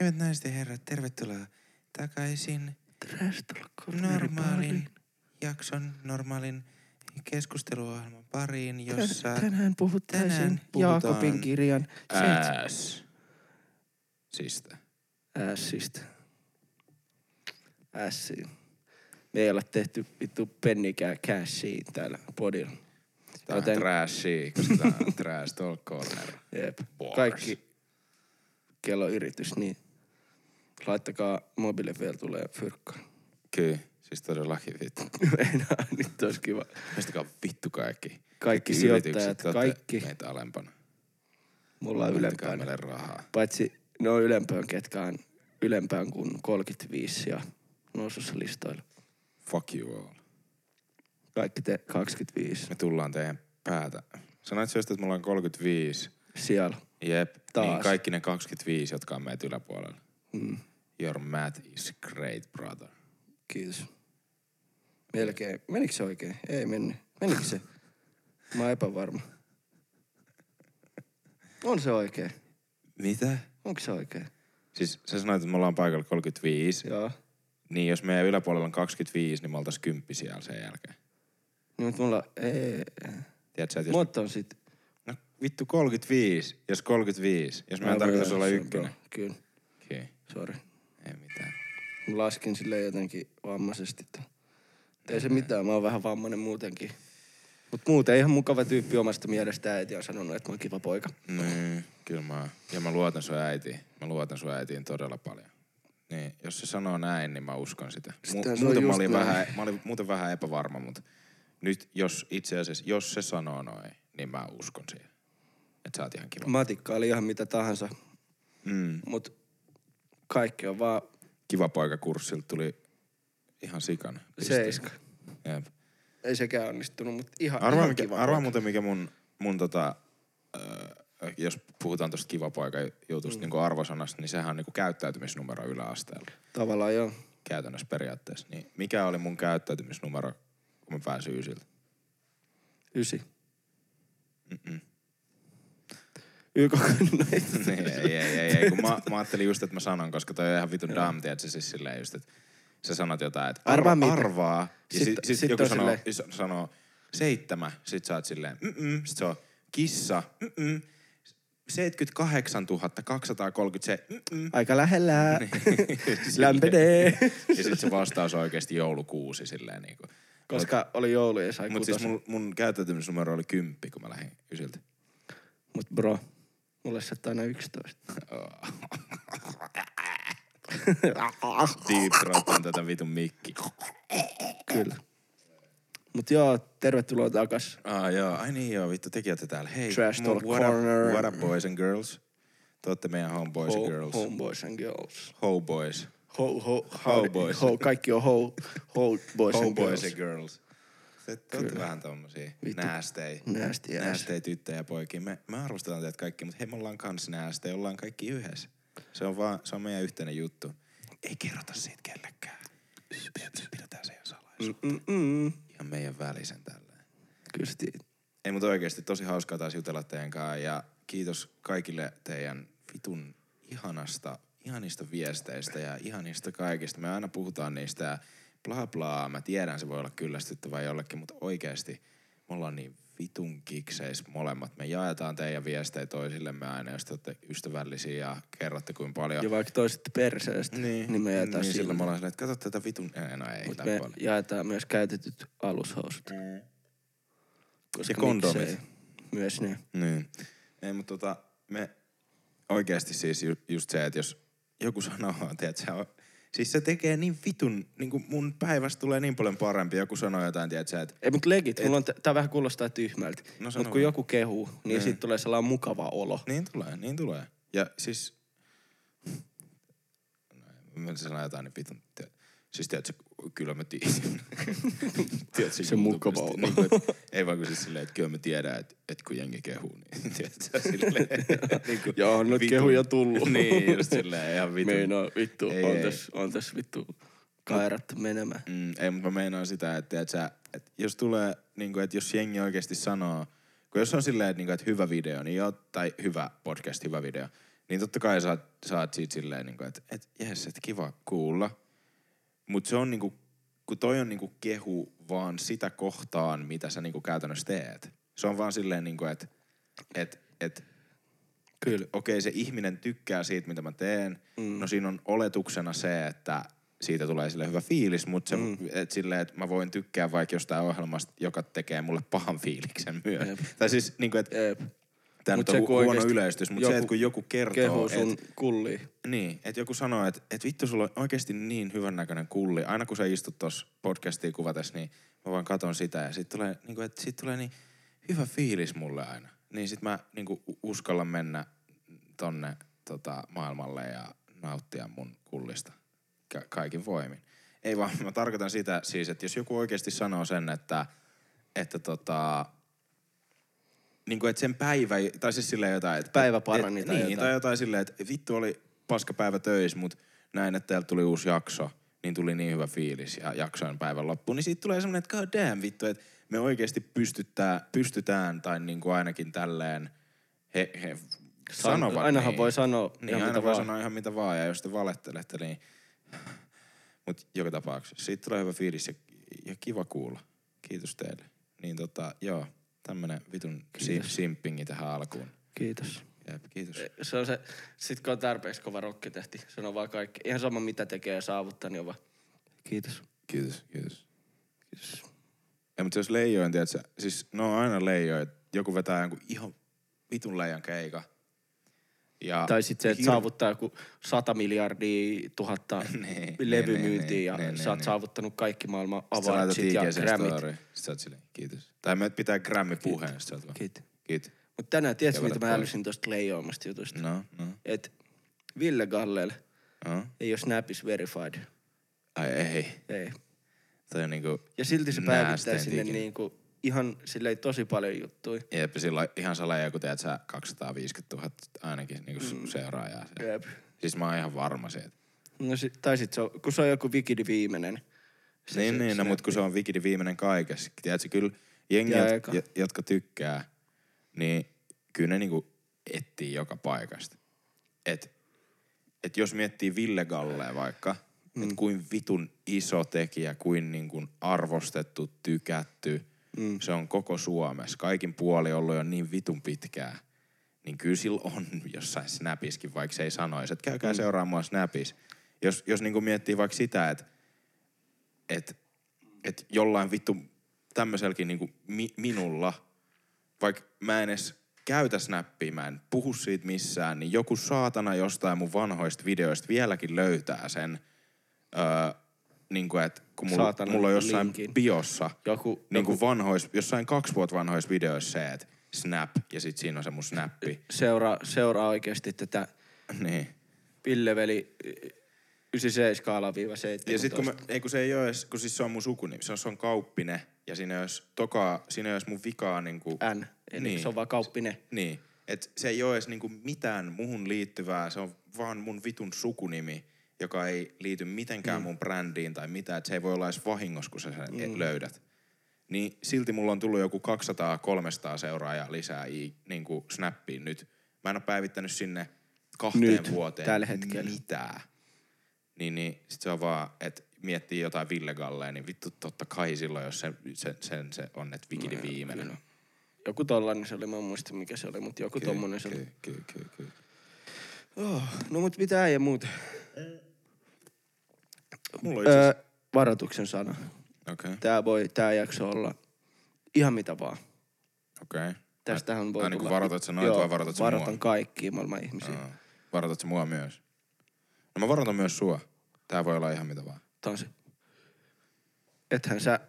Hyvät naiset ja herrat, tervetuloa takaisin Trash normaalin jakson, normaalin keskusteluohjelman pariin, jossa Tänään puhuttaisiin tänään puhutaan Jaakobin kirjan ääs. Sistä. ässistä. Ässiin. Me ei olla tehty vittu pennikään cashiin täällä podilla. Tää on Joten- trashia, koska tää on trash talk corner. Jep. Bars. Kaikki kello yritys, niin laittakaa mobiile vielä tulee fyrkkaan. Kyllä, siis todellakin vittu. Enää, nyt olisi kiva. Mistäkään vittu kaikki. Kaikki sijoittajat, kaikki. Meitä alempana. Mulla on ylempään. meille rahaa. Paitsi ne on ylempään, ketkä on ylempään kuin 35 ja nousussa listoilla. Fuck you all. Kaikki te 25 Me tullaan teidän päätä. Sanoit just, että mulla on 35. siellä. Jep. Taas. Niin kaikki ne 25, jotka on meitä yläpuolella. Mm. Your math is great, brother. Kiitos. Melkein. Menikö se oikein? Ei mennyt. Menikö se? Mä oon epävarma. On se oikein. Mitä? Onko se oikein? Siis sä sanoit, että me ollaan paikalla 35. Joo. Niin jos meidän yläpuolella on 25, niin me oltais 10 siellä sen jälkeen. Niin, mutta mulla... Ei. Tiedätkö, että jos... Mutta on sit... No vittu 35, jos 35. Jos meidän tarkoitus olla ykkönen. Kyllä. Okei, okay. Sori. Mä laskin silleen jotenkin vammaisesti. Ei se mitään, mä oon vähän vammainen muutenkin. Mut muuten ihan mukava tyyppi omasta mielestä äiti on sanonut, että mä oon kiva poika. Niin, kyllä mä... Ja mä luotan sun äitiin. Mä luotan sun äitiin todella paljon. Niin, jos se sanoo näin, niin mä uskon sitä. Se Mu- muuten, mä olin näin. vähän, mä olin muuten vähän epävarma, mutta nyt jos itse asiassa, jos se sanoo noin, niin mä uskon siihen. Että sä oot ihan kiva. Matikka oli ihan mitä tahansa, Mm. mut kaikki on vaan Kiva poika kurssilta tuli ihan sikan. seiska. Jep. Ei sekään onnistunut, mutta ihan, Arvaa, ihan kiva arvaa muuten, mikä mun, mun tota, äh, jos puhutaan tosta kiva poika jutusta mm. niin arvosanasta, niin sehän on niin käyttäytymisnumero yläasteella. Tavallaan joo. Käytännössä periaatteessa. Niin mikä oli mun käyttäytymisnumero, kun mä pääsin ysiltä? Ysi. Mm-mm. YK niin, ei, ei, ei, ei, kun mä, mä ajattelin just, että mä sanon, koska toi on ihan vitun dumb, tiedätkö, siis silleen just, että sä sanot jotain, että Arvaa arvaa, arvaa ja sit, Sitten- sit, sitten joku sanoo, silleen- sanoo seitsemän, sit sä oot silleen, mm sit se on kissa, mm 78 230, se, mm Aika lähellä. Silleen. Lämpenee. Ja sit se vastaus on oikeesti joulukuusi silleen niinku. Koska oli joulu ja sai Mut siis mun, mun käyttäytymisnumero oli kymppi, kun mä lähdin ysiltä. Mut bro, mulle sä aina 11. Deep throatin tätä vitun mikki. Kyllä. Mut joo, tervetuloa takas. Ah joo, ai niin joo, vittu olette täällä. Hei, Trash Talk what, Corner. up, what up boys and girls? Te ootte meidän homeboys and Ho, girls. homeboys and girls. Ho boys. Ho, ho, Ho boys. Ho, kaikki on ho, ho boys Ho and boys girls. and girls. Te, te ootte vähän tommosia Vittu. näästei. Ass. Näästei tyttöjä ja poikia. Me, me arvostetaan teitä kaikki, mutta hei me ollaan kans näästei. Ollaan kaikki yhdessä. Se on vaan, se on meidän yhteinen juttu. Ei kerrota siitä kellekään. Pidetään se salaisuus. Mm-mm. Ihan meidän välisen tälleen. Kyllä. Ei mutta oikeesti tosi hauskaa taas jutella teidän kanssa ja kiitos kaikille teidän vitun ihanasta, ihanista viesteistä ja ihanista kaikista. Me aina puhutaan niistä ja bla bla. Mä tiedän se voi olla kyllästyttävää jollekin, mutta oikeesti me ollaan niin vitun kikseis molemmat. Me jaetaan teidän viestejä toisillemme aina, jos te olette ystävällisiä ja kerrotte kuinka paljon. Ja vaikka toisitte perseestä, niin, niin me jaetaan niin niin silloin me ollaan silleen, että katso tätä vitun... Ei, no ei, Mutta me paljon. jaetaan myös käytetyt alushousut. Mm. Koska Ja kondomit. miksei. Myös ne. Niin. Ei, mutta tota, me oikeasti siis ju, just se, että jos joku sanoo, tiedät, se on, siis se tekee niin vitun, niin kuin mun päivästä tulee niin paljon parempi, joku sanoo jotain, tiedät sä, että Ei, mutta legit, mulla on, t- tää vähän kuulostaa tyhmältä. No mutta kun joku kehuu, niin Niin. siitä tulee sellainen mukava olo. niin tulee, niin tulee. Ja siis, no, mä sanoa jotain niin vitun, tiedät, siis tiedät, kyllä mä tiedän. tiedät, Se mukava olo. Niin, kuin, että, ei vaan kun siis silleen, että kyllä mä tiedän, että, että kun jengi kehuu, niin tiedät sä silleen. niin kuin, on vitun- kehuja tullut. niin, just silleen ihan vitun. Meinaa, vittu, Ei, on, ei. tässä, on tässä vittu kairattu menemään. Mm, ei, mutta mä meinaan sitä, että, että, sä, että jos tulee, niin kuin, että jos jengi oikeasti sanoo, kun jos on silleen, että, niin kuin, että hyvä video, niin joo, tai hyvä podcast, hyvä video, niin totta kai sä oot siitä silleen, niin kuin, että et, jes, että kiva kuulla. Mutta se on niinku, kun toi on niinku kehu vaan sitä kohtaan, mitä sä niinku käytännössä teet. Se on vaan silleen niinku, että et, et, Kyllä. okei se ihminen tykkää siitä, mitä mä teen. Mm. No siinä on oletuksena se, että siitä tulee sille hyvä fiilis, mutta se, mm. et silleen, että mä voin tykkää vaikka jostain ohjelmasta, joka tekee mulle pahan fiiliksen myös. Jep. Tai siis niinku, että. Tämä Mut on hu- huono yleistys, mutta se, että kun joku kertoo, Kehu sun kulliin. niin, että joku sanoo, että, että vittu sulla on oikeasti niin hyvännäköinen kulli. Aina kun sä istut tuossa podcastia kuvatessa, niin mä vaan katon sitä ja sit tulee, niin kuin, että sit tulee niin hyvä fiilis mulle aina. Niin sit mä niin kuin, uskallan mennä tonne tota, maailmalle ja nauttia mun kullista ka- kaikin voimin. Ei vaan, mä tarkoitan sitä siis, että jos joku oikeasti sanoo sen, että, että tota, niin kuin, että sen päivä, tai siis silleen jotain, että... Päivä parani et, tai niin, jotain. tai jotain silleen, että vittu oli paska päivä töissä, mutta näin, että täältä tuli uusi jakso, niin tuli niin hyvä fiilis ja jaksoin päivän loppuun. Niin siitä tulee semmoinen, että god damn vittu, että me oikeasti pystytään, pystytään tai niin kuin ainakin tälleen he, he sanovat ainahan niin. voi sanoa niin, ihan aina mitä voi vaan. sanoa ihan mitä vaan ja jos te valettelette, niin... Mutta joka tapauksessa, siitä tulee hyvä fiilis ja, ja kiva kuulla. Kiitos teille. Niin tota, joo, tämmönen vitun si- Kiitos. simpingi tähän alkuun. Kiitos. Jep, kiitos. Se on se, sit kun on tarpeeksi kova rokkitehti, se on vaan kaikki. Ihan sama mitä tekee ja saavuttaa, niin on vaan. Kiitos. Kiitos, kiitos. Kiitos. Ja, mutta jos leijoin, tiedätkö, siis no on aina leijoin, että joku vetää jonkun ihan vitun leijan keika. Ja Tai sitten se, että hir- saavuttaa joku 100 miljardia tuhatta Niin, levymyyntiä niin, ja niin, sä oot niin. saavuttanut kaikki maailman Sit sä laitat awardsit ja grammit. story. Sitten sä oot silleen, kiitos. Tai me pitää grammi puheen, vaan, Kiitos. kiitos. Mutta tänään, tiedätkö mitä mä älysin tosta leijoimasta jutusta? No, no. Et Ville Gallel no. ei ole Snapis verified. Ai ei. Ei. Toi on niinku Ja silti se päivittää sinne niinku ihan silleen tosi paljon juttuja. Jep, sillä on ihan sala joku, teet sä 250 000 ainakin niinku mm. seuraajaa. Se. Jep. Siis mä oon ihan varma siitä. No si- tai sit se on, kun se on joku Wikidi viimeinen. Se- niin, se niin, no, Snappi. mutta kun se on Wikidin viimeinen kaikessa. Tiedätkö, kyllä jengi, jot, jo- jotka tykkää, niin kyllä ne niinku etsii joka paikasta. Et, et jos miettii Ville Galleen vaikka, mm. että kuin vitun iso tekijä, kuin niinku arvostettu, tykätty, mm. se on koko Suomessa. Kaikin puoli ollut jo niin vitun pitkää. Niin kyllä sillä on jossain Snapiskin, vaikka se ei sanoisi, että käykää mm. seuraamaan Snapis. Jos, jos niinku miettii vaikka sitä, että että et jollain vittu tämmöiselläkin niinku mi, minulla, vaikka mä en edes käytä snappia, mä en puhu siitä missään, niin joku saatana jostain mun vanhoista videoista vieläkin löytää sen, öö, niinku että kun mulla, Saatanan mulla on jossain linkin. biossa, Joku- niinku joku- vanhois, jossain kaksi vuotta vanhoissa videoissa se, että snap, ja sit siinä on se mun snappi. Seuraa, seuraa oikeasti tätä niin. Pilleveli 97-17. Ja sit kun, mä, ei, kun se ei ole edes, kun siis se on mun sukunimi, se on, se on Kauppinen, ja siinä ei olisi, toka, siinä olisi mun vikaa niinku... N. Eli Niin. se on vaan kauppinen. Niin, et se ei ole edes niinku mitään muhun liittyvää, se on vaan mun vitun sukunimi, joka ei liity mitenkään mm. mun brändiin tai mitään, että se ei voi olla edes vahingossa, kun sä sen mm. löydät. Niin silti mulla on tullut joku 200-300 seuraajaa lisää i, niinku Snappiin nyt. Mä en ole päivittänyt sinne kahteen Nyt, vuoteen tällä hetkellä. mitään. Niin, niin sit se on vaan, että miettii jotain Ville Galleen, niin vittu totta kai silloin, jos se, se, sen se on, että Wikidi No, viimeinen. kyllä. Joku tollanen se oli, mä en muista mikä se oli, mutta joku tommonen se oli. Kyllä, kyllä, kyllä, kyllä. Oh, no mut mitä äijä muuta? Mulla on itse Öö, varoituksen sana. Okei, Tää voi, tää jakso olla ihan mitä vaan. okei. Tästähän voi Ai niin kuin tulla... varoitat sä noita Joo, vai varoitat sä varoitan mua? kaikkia maailman ihmisiä. Aa, Varoitat sä mua myös? No mä varoitan myös sua. Tää voi olla ihan mitä vaan. Tää on se. Ethän sä,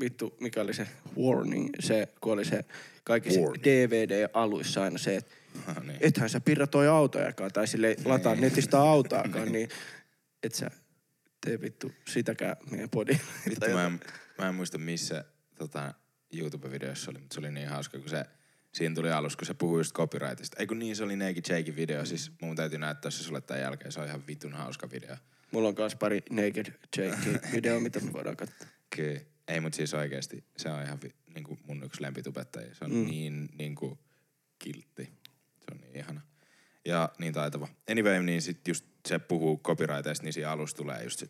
vittu, mikä oli se warning, se, kun oli se kaikissa Warning. DVD-aluissa aina se, että niin. ethän sä piratoi autojakaan tai sille lataa netistä autoakaan, niin et sä tee vittu sitäkään meidän podilla. Vittu mä en, mä en muista missä tota, YouTube-videossa oli, mutta se oli niin hauska, kun se siinä tuli alussa, kun se puhui just copyrightista. Ei kun niin, se oli Naked Jakein video, siis mun täytyy näyttää se sulle tämän jälkeen. Se on ihan vitun hauska video. Mulla on kans pari Naked Jake-video, mitä me voidaan katsoa. Kyllä. Ei, mutta siis oikeesti se on ihan vi, niinku mun yksi lempitubettajia. Se on mm. niin niinku kiltti. Se on niin ihana. Ja niin taitava. Anyway, niin sit just se puhuu copyrighteista, niin siinä alussa tulee just se.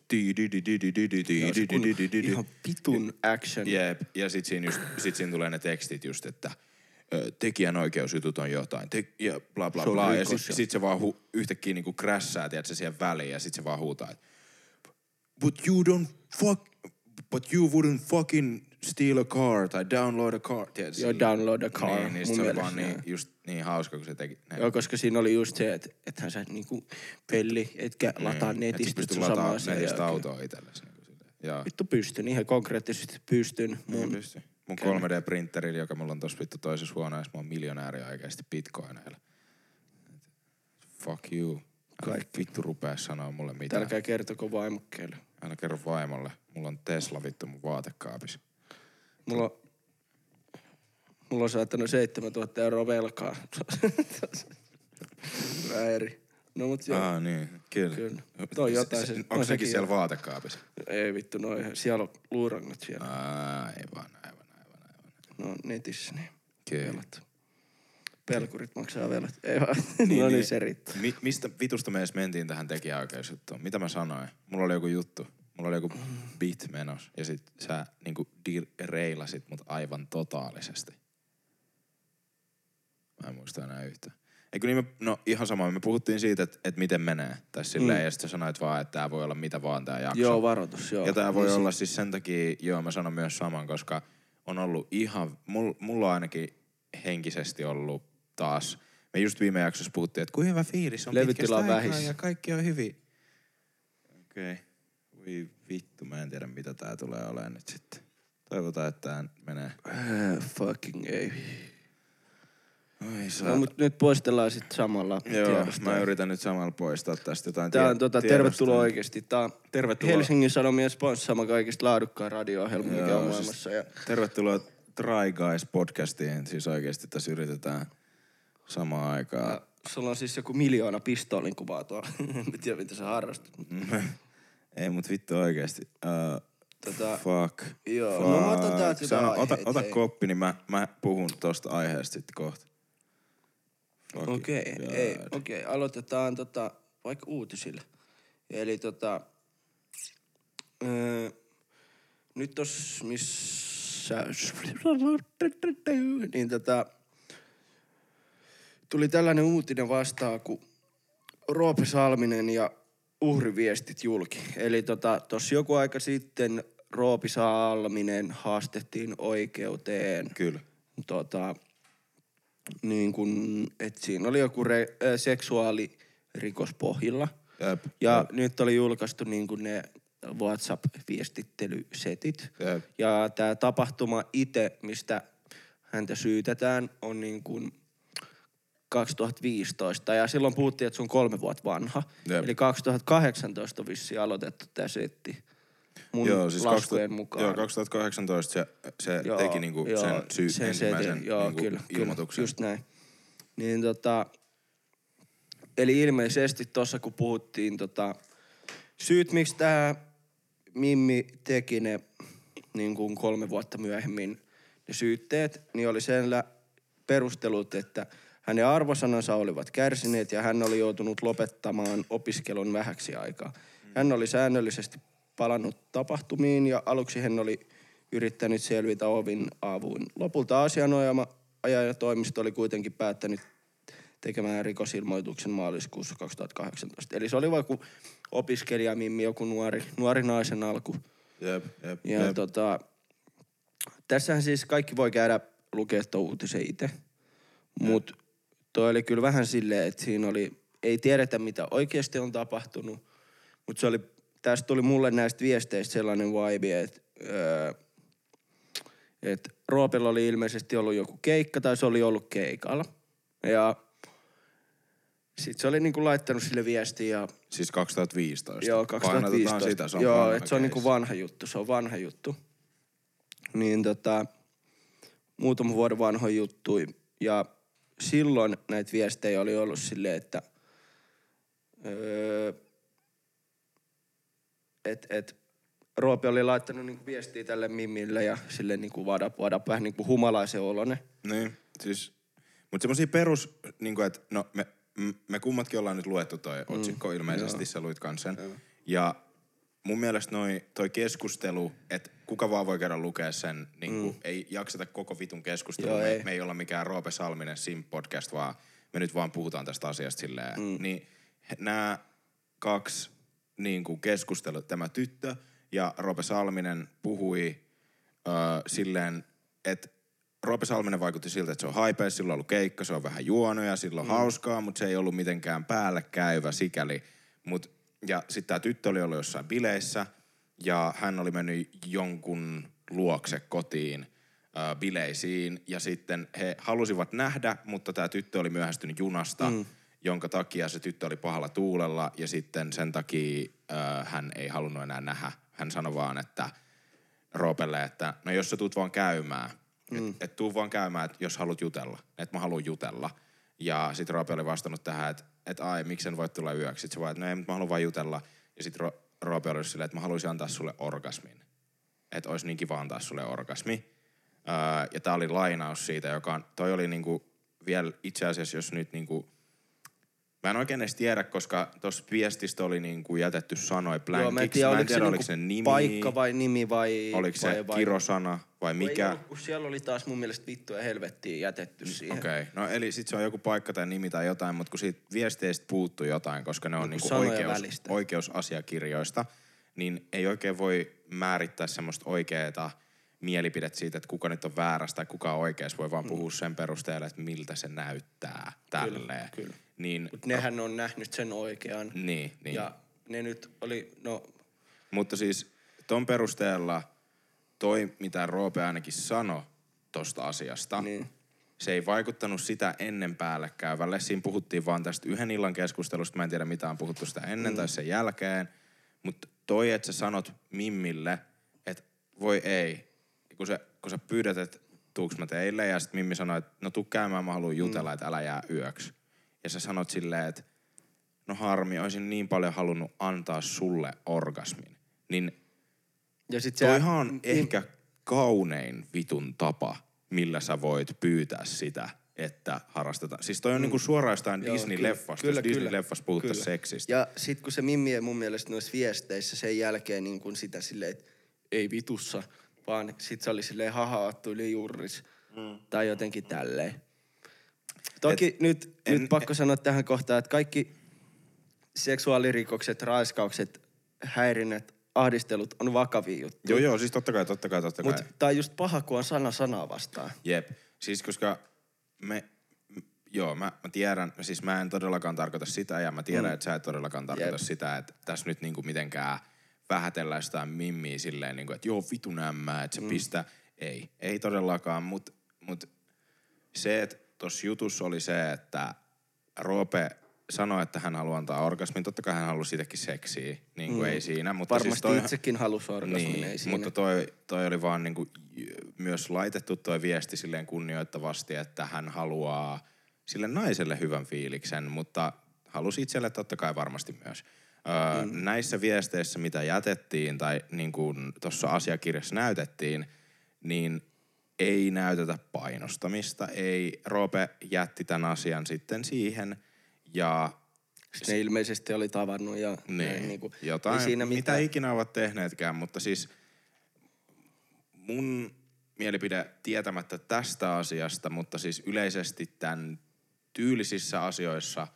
Ihan vitun action. Jep, ja sit siinä, just, sit siinä tulee ne tekstit just, että tekijänoikeusjutut on jotain, te, ja bla bla bla. Ja sit, sit se vaan hu, yhtäkkiä niinku crashaa, tiedätkö, siihen väliin, ja sit se vaan huutaa, että but you don't fuck, but you wouldn't fucking steal a car tai download a car. Tiedätkö, Joo, download a car, Niin, niin se oli vaan niin, just niin hauska, kun se teki. Ne, Joo, koska siinä oli just se, että ethän sä niinku pelli, etkä lataa niin, et sit netistä, se on sama lataa netistä autoa itsellesi. Niin. Joo. Vittu pystyn, ihan konkreettisesti pystyn. Niin Mun, pysty. Mun 3D-printerillä, joka mulla on tossa vittu toisessa huoneessa, mä oon miljonääri oikeesti bitcoineilla. Fuck you. Kaikki vittu rupee sanoa mulle mitään. Älkää kertoko vaimokkeelle. Älä kerro vaimolle. Mulla on Tesla vittu mun vaatekaapissa. Mulla on, mulla on saattanut 7000 euroa velkaa. Vähän eri. No mut joo. Ah niin, kyllä. Kyllä. Toi jotain se- Onko no sekin siellä vaatekaapissa? Ei vittu, no. Siellä on luurangot siellä. Aivan, aivan, aivan, aivan. No netissä, niin Kyllä. velat. Pelkurit maksaa velat. Ei vaan. no niin, se riittää. Mi- mistä vitusta me edes mentiin tähän tekijäoikeusjuttuun? Mitä mä sanoin? Mulla oli joku juttu. Mulla oli joku beat menos. Ja sit sä niinku reilasit mut aivan totaalisesti. Mä en muista enää yhtään. Eikö niin me, no ihan sama, me puhuttiin siitä, että et miten menee. Tai silleen, Mm. ja sit sä sanoit vaan, että tää voi olla mitä vaan tää jakso. Joo, varoitus, joo. Ja tää voi Niin olla siis sen takia, joo mä sanon myös saman, koska on ollut ihan, mul, mulla on ainakin henkisesti ollut taas, me just viime jaksossa puhuttiin, että kuinka hyvä fiilis on Levytila pitkästä vähissä. ja kaikki on hyvin. Okei. Okay. Voi vittu, mä en tiedä mitä tää tulee olemaan nyt sitten. Toivotaan, että tää menee. Äh, fucking ei. Oi saa. No, mut nyt poistellaan sit samalla Joo, tiedostoja. mä yritän nyt samalla poistaa tästä jotain Tää tie- on tota, tervetuloa oikeesti. Tää on Tervetuloa. Helsingin Sanomien sponssaama kaikista laadukkaan radio-ohjelma, mikä Joo, on siis maailmassa. Ja Tervetuloa Try Guys podcastiin. Siis oikeesti tässä yritetään samaan aikaan. Sulla on siis joku miljoona pistoolin kuvaa tuolla. en tiedä, mitä sä harrastat. Ei mut vittu oikeesti. Uh, Tota, fuck. joo, fuck. no mä otan täältä Sano, ota, aiheita, ota hei. koppi, niin mä, mä puhun tosta aiheesta sitten kohta. Okei, God. ei, okei. Aloitetaan tota, vaikka uutisille. Eli tota, öö, nyt tos missä, niin tota, tuli tällainen uutinen vastaan, kun Roope Salminen ja uhriviestit julki. Eli tota, tossa joku aika sitten Roopi Salminen haastettiin oikeuteen Kyllä. tota, niin kun, et siinä oli joku re, äh, seksuaalirikos pohjilla. Jep. Ja Jep. nyt oli julkaistu niin kun ne WhatsApp-viestittelysetit. Jep. Ja tämä tapahtuma itse, mistä häntä syytetään, on niin kuin 2015. Ja silloin puhuttiin, että se on kolme vuotta vanha. Jep. Eli 2018 on vissiin aloitettu tämä setti. Mun Joo, siis laskujen 2000, mukaan. Joo, 2018 se, se Joo, teki niinku joo, sen syy, sen ensimmäisen setin, joo, niinku kyllä, ilmoituksen. Kyllä, just näin. Niin tota, eli ilmeisesti tuossa kun puhuttiin tota, syyt, miksi tämä Mimmi teki ne niin kuin kolme vuotta myöhemmin ne syytteet, niin oli sen perustelut, että hänen arvosanansa olivat kärsineet ja hän oli joutunut lopettamaan opiskelun vähäksi aikaa. Hän oli säännöllisesti palannut tapahtumiin ja aluksi hän oli yrittänyt selvitä ovin avuin. Lopulta asianajaja-toimisto oli kuitenkin päättänyt tekemään rikosilmoituksen maaliskuussa 2018. Eli se oli vaikka opiskelija Mimmi, joku nuori, nuori naisen alku. Jep, jep, Ja jep. tota, tässähän siis kaikki voi käydä lukea tuon uutisen itse. Mut toi oli kyllä vähän silleen, että siinä oli, ei tiedetä mitä oikeasti on tapahtunut. Mutta se oli, tästä tuli mulle näistä viesteistä sellainen vibe, että öö, et Roopella oli ilmeisesti ollut joku keikka tai se oli ollut keikalla. Ja sit se oli niinku laittanut sille viestiä ja Siis 2015. Joo, Painotetaan 2015. sitä, se on Joo, että se on niinku vanha juttu, se on vanha juttu. Niin tota, muutaman vuoden vanho juttu. Ja silloin näitä viestejä oli ollut silleen, että öö, et, et, Roopi oli laittanut niinku viestiä tälle Mimille ja sille niinku vada, vada vähän niinku humalaisen olonen. Niin, siis, mutta semmosia perus, niinku, että no me, me kummatkin ollaan nyt luettu toi otsikko ilmeisesti, sä luit kans sen. Ja mun mielestä noi, toi keskustelu, että kuka vaan voi käydä lukea sen, niin mm. ei jakseta koko vitun keskustelua. Joo, me, ei. me ei olla mikään Roope Salminen Sim podcast, vaan me nyt vaan puhutaan tästä asiasta silleen. Mm. Niin nämä kaksi niin kuin keskustelu, tämä tyttö ja Roope Salminen puhui ö, silleen, että Roope Salminen vaikutti siltä, että se on haipea, sillä on ollut keikka, se on vähän juonut ja sillä on mm. hauskaa, mutta se ei ollut mitenkään päälle käyvä sikäli. Mut, ja sitten tämä tyttö oli ollut jossain bileissä ja hän oli mennyt jonkun luokse kotiin ö, bileisiin ja sitten he halusivat nähdä, mutta tämä tyttö oli myöhästynyt junasta, mm. jonka takia se tyttö oli pahalla tuulella ja sitten sen takia ö, hän ei halunnut enää nähdä. Hän sanoi vaan, että Roopelle, että no jos sä tuut vaan käymään, mm. että et tuu vaan käymään, että jos haluat jutella, että mä haluan jutella. Ja sitten Roope oli vastannut tähän, että et ai, miksen voit tulla yöksi. Sitten se vaan, että no ei, mutta mä haluan vaan jutella. Ja sitten Ro- Roope oli silleen, että mä haluaisin antaa sulle orgasmin. Että olisi niin kiva antaa sulle orgasmi. Öö, ja tää oli lainaus siitä, joka on, toi oli niinku vielä itse asiassa, jos nyt niinku, Mä en oikein edes tiedä, koska tuossa viestistä oli niinku jätetty sanoja blankiksi. Joo, mä en tiedä, mä en oliko tiedä, se, oliko niinku se nimi. paikka vai nimi vai... Oliko se vai, vai, kirosana vai Ei mikä? ollut, kun siellä oli taas mun mielestä vittu ja helvettiä jätetty siihen. Okei, okay. no eli sit se on joku paikka tai nimi tai jotain, mutta kun siitä viesteistä puuttuu jotain, koska ne on niinku sanoja oikeus, välistä. oikeusasiakirjoista, niin ei oikein voi määrittää semmoista oikeeta mielipidettä siitä, että kuka nyt on väärässä tai kuka on oikeassa. Voi vaan puhua sen perusteella, että miltä se näyttää tälleen. Mm. kyllä. Niin, Mut nehän on nähnyt sen oikean. niin, niin. Ja ne nyt oli, no Mutta siis ton perusteella toi, mitä Roope ainakin sanoi tosta asiasta, Niin. se ei vaikuttanut sitä ennen päälle käyvälle. Siinä puhuttiin vaan tästä yhden illan keskustelusta. Mä en tiedä, mitä on puhuttu sitä ennen mm. tai sen jälkeen. Mutta toi, että sä sanot Mimmille, että voi ei, kun sä, kun sä pyydät, että tuuks mä teille, ja sitten Mimmi sanoi, että no tuu käymään, mä haluan jutella, mm. että älä jää yöksi. Ja sä sanot silleen, että no harmi, olisin niin paljon halunnut antaa sulle orgasmin. Niin ja sit Toihan on ehkä kaunein vitun tapa, millä sä voit pyytää sitä, että harrastetaan. Siis toi on niinku suoraan jostain Mm. Joo, Disney-leffasta, kyllä, jos Disney-leffassa puhuttaisiin seksistä. Ja sit kun se Mimmi mun mielestä noissa viesteissä sen jälkeen niin kuin sitä silleen, että ei vitussa, vaan sit se oli silleen hahaattu yli jurris. Mm. Tai jotenkin tälleen. Toki Et, nyt, en, nyt pakko sanoa tähän kohtaan, että kaikki seksuaalirikokset, raiskaukset, häirinnät, ahdistelut on vakavia juttuja. Joo, joo, siis totta kai, totta kai, totta kai. Mutta tää on just paha, kun on sana sanaa vastaan. Jep. Siis koska me, joo, mä, mä tiedän, siis mä en todellakaan tarkoita sitä ja mä tiedän, mm. että sä et todellakaan tarkoita Jep. sitä, että tässä nyt niinku mitenkään vähätellään jostain mimmiä silleen, niinku, että joo, vitu nämä, että se mm. pistä. Ei, ei todellakaan, mutta mut se, että tossa jutussa oli se, että Roope sanoi, että hän haluaa antaa orgasmin. Totta kai hän halusi siitäkin seksiä, niin kuin mm. ei siinä. Mutta Varmasti siis toi, itsekin halusi orgasmin, niin, ei siinä. mutta toi, toi oli vaan niinku j- myös laitettu toi viesti silleen kunnioittavasti, että hän haluaa sille naiselle hyvän fiiliksen, mutta halusi itselle totta kai varmasti myös. Öö, mm. Näissä viesteissä, mitä jätettiin tai niin kuin tuossa asiakirjassa näytettiin, niin ei näytetä painostamista. Ei, Roope jätti tämän asian sitten siihen ja Siis ne ilmeisesti oli tavannut ja niin, näin, niin kuin, jotain, ei siinä mitä mitään. ikinä ovat tehneetkään, mutta siis mun mielipide tietämättä tästä asiasta, mutta siis yleisesti tämän tyylisissä asioissa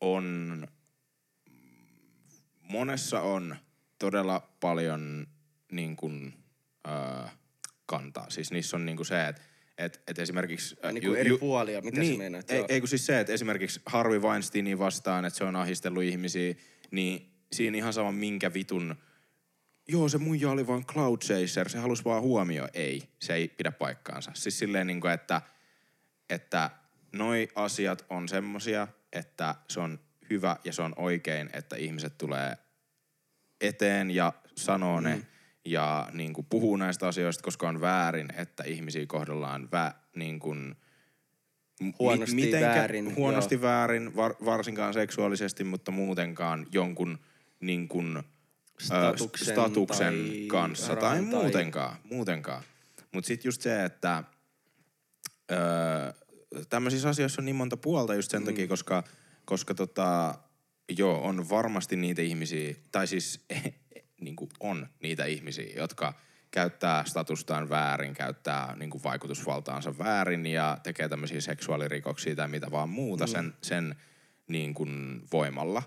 on, monessa on todella paljon niin kuin, äh, kantaa. Siis niissä on niin kuin se, että et, et esimerkiksi... äh, Niin kuin eri puolia, mitä niin, sä meinaat, Ei, ei kun siis se, että esimerkiksi Harvey Weinsteinin vastaan, että se on ahistellut ihmisiä, niin siinä ihan sama minkä vitun... Joo, se muija oli vaan cloud chaser, se halusi vaan huomio. Ei, se ei pidä paikkaansa. Siis silleen niin kuin, että, että noi asiat on semmosia, että se on hyvä ja se on oikein, että ihmiset tulee eteen ja sanoo ne ja niin kuin puhuu näistä asioista, koska on väärin, että ihmisiä kohdellaan vä, niin kuin, Huonosti väärin, Huonosti väärin, var, varsinkaan seksuaalisesti, mutta muutenkaan jonkun niin kuin, Statuksen ö, statuksen tai kanssa tai muutenkaan. muutenkaan. Mutta sitten just se, että öö, tämmöisissä asioissa on niin monta puolta just sen mm. takia, koska koska tota, joo, on varmasti niitä ihmisiä, tai siis niin kuin on niitä ihmisiä, jotka käyttää statustaan väärin, käyttää niin kuin vaikutusvaltaansa väärin ja tekee tämmöisiä seksuaalirikoksia tai mitä vaan muuta mm. sen, sen niin kuin voimalla.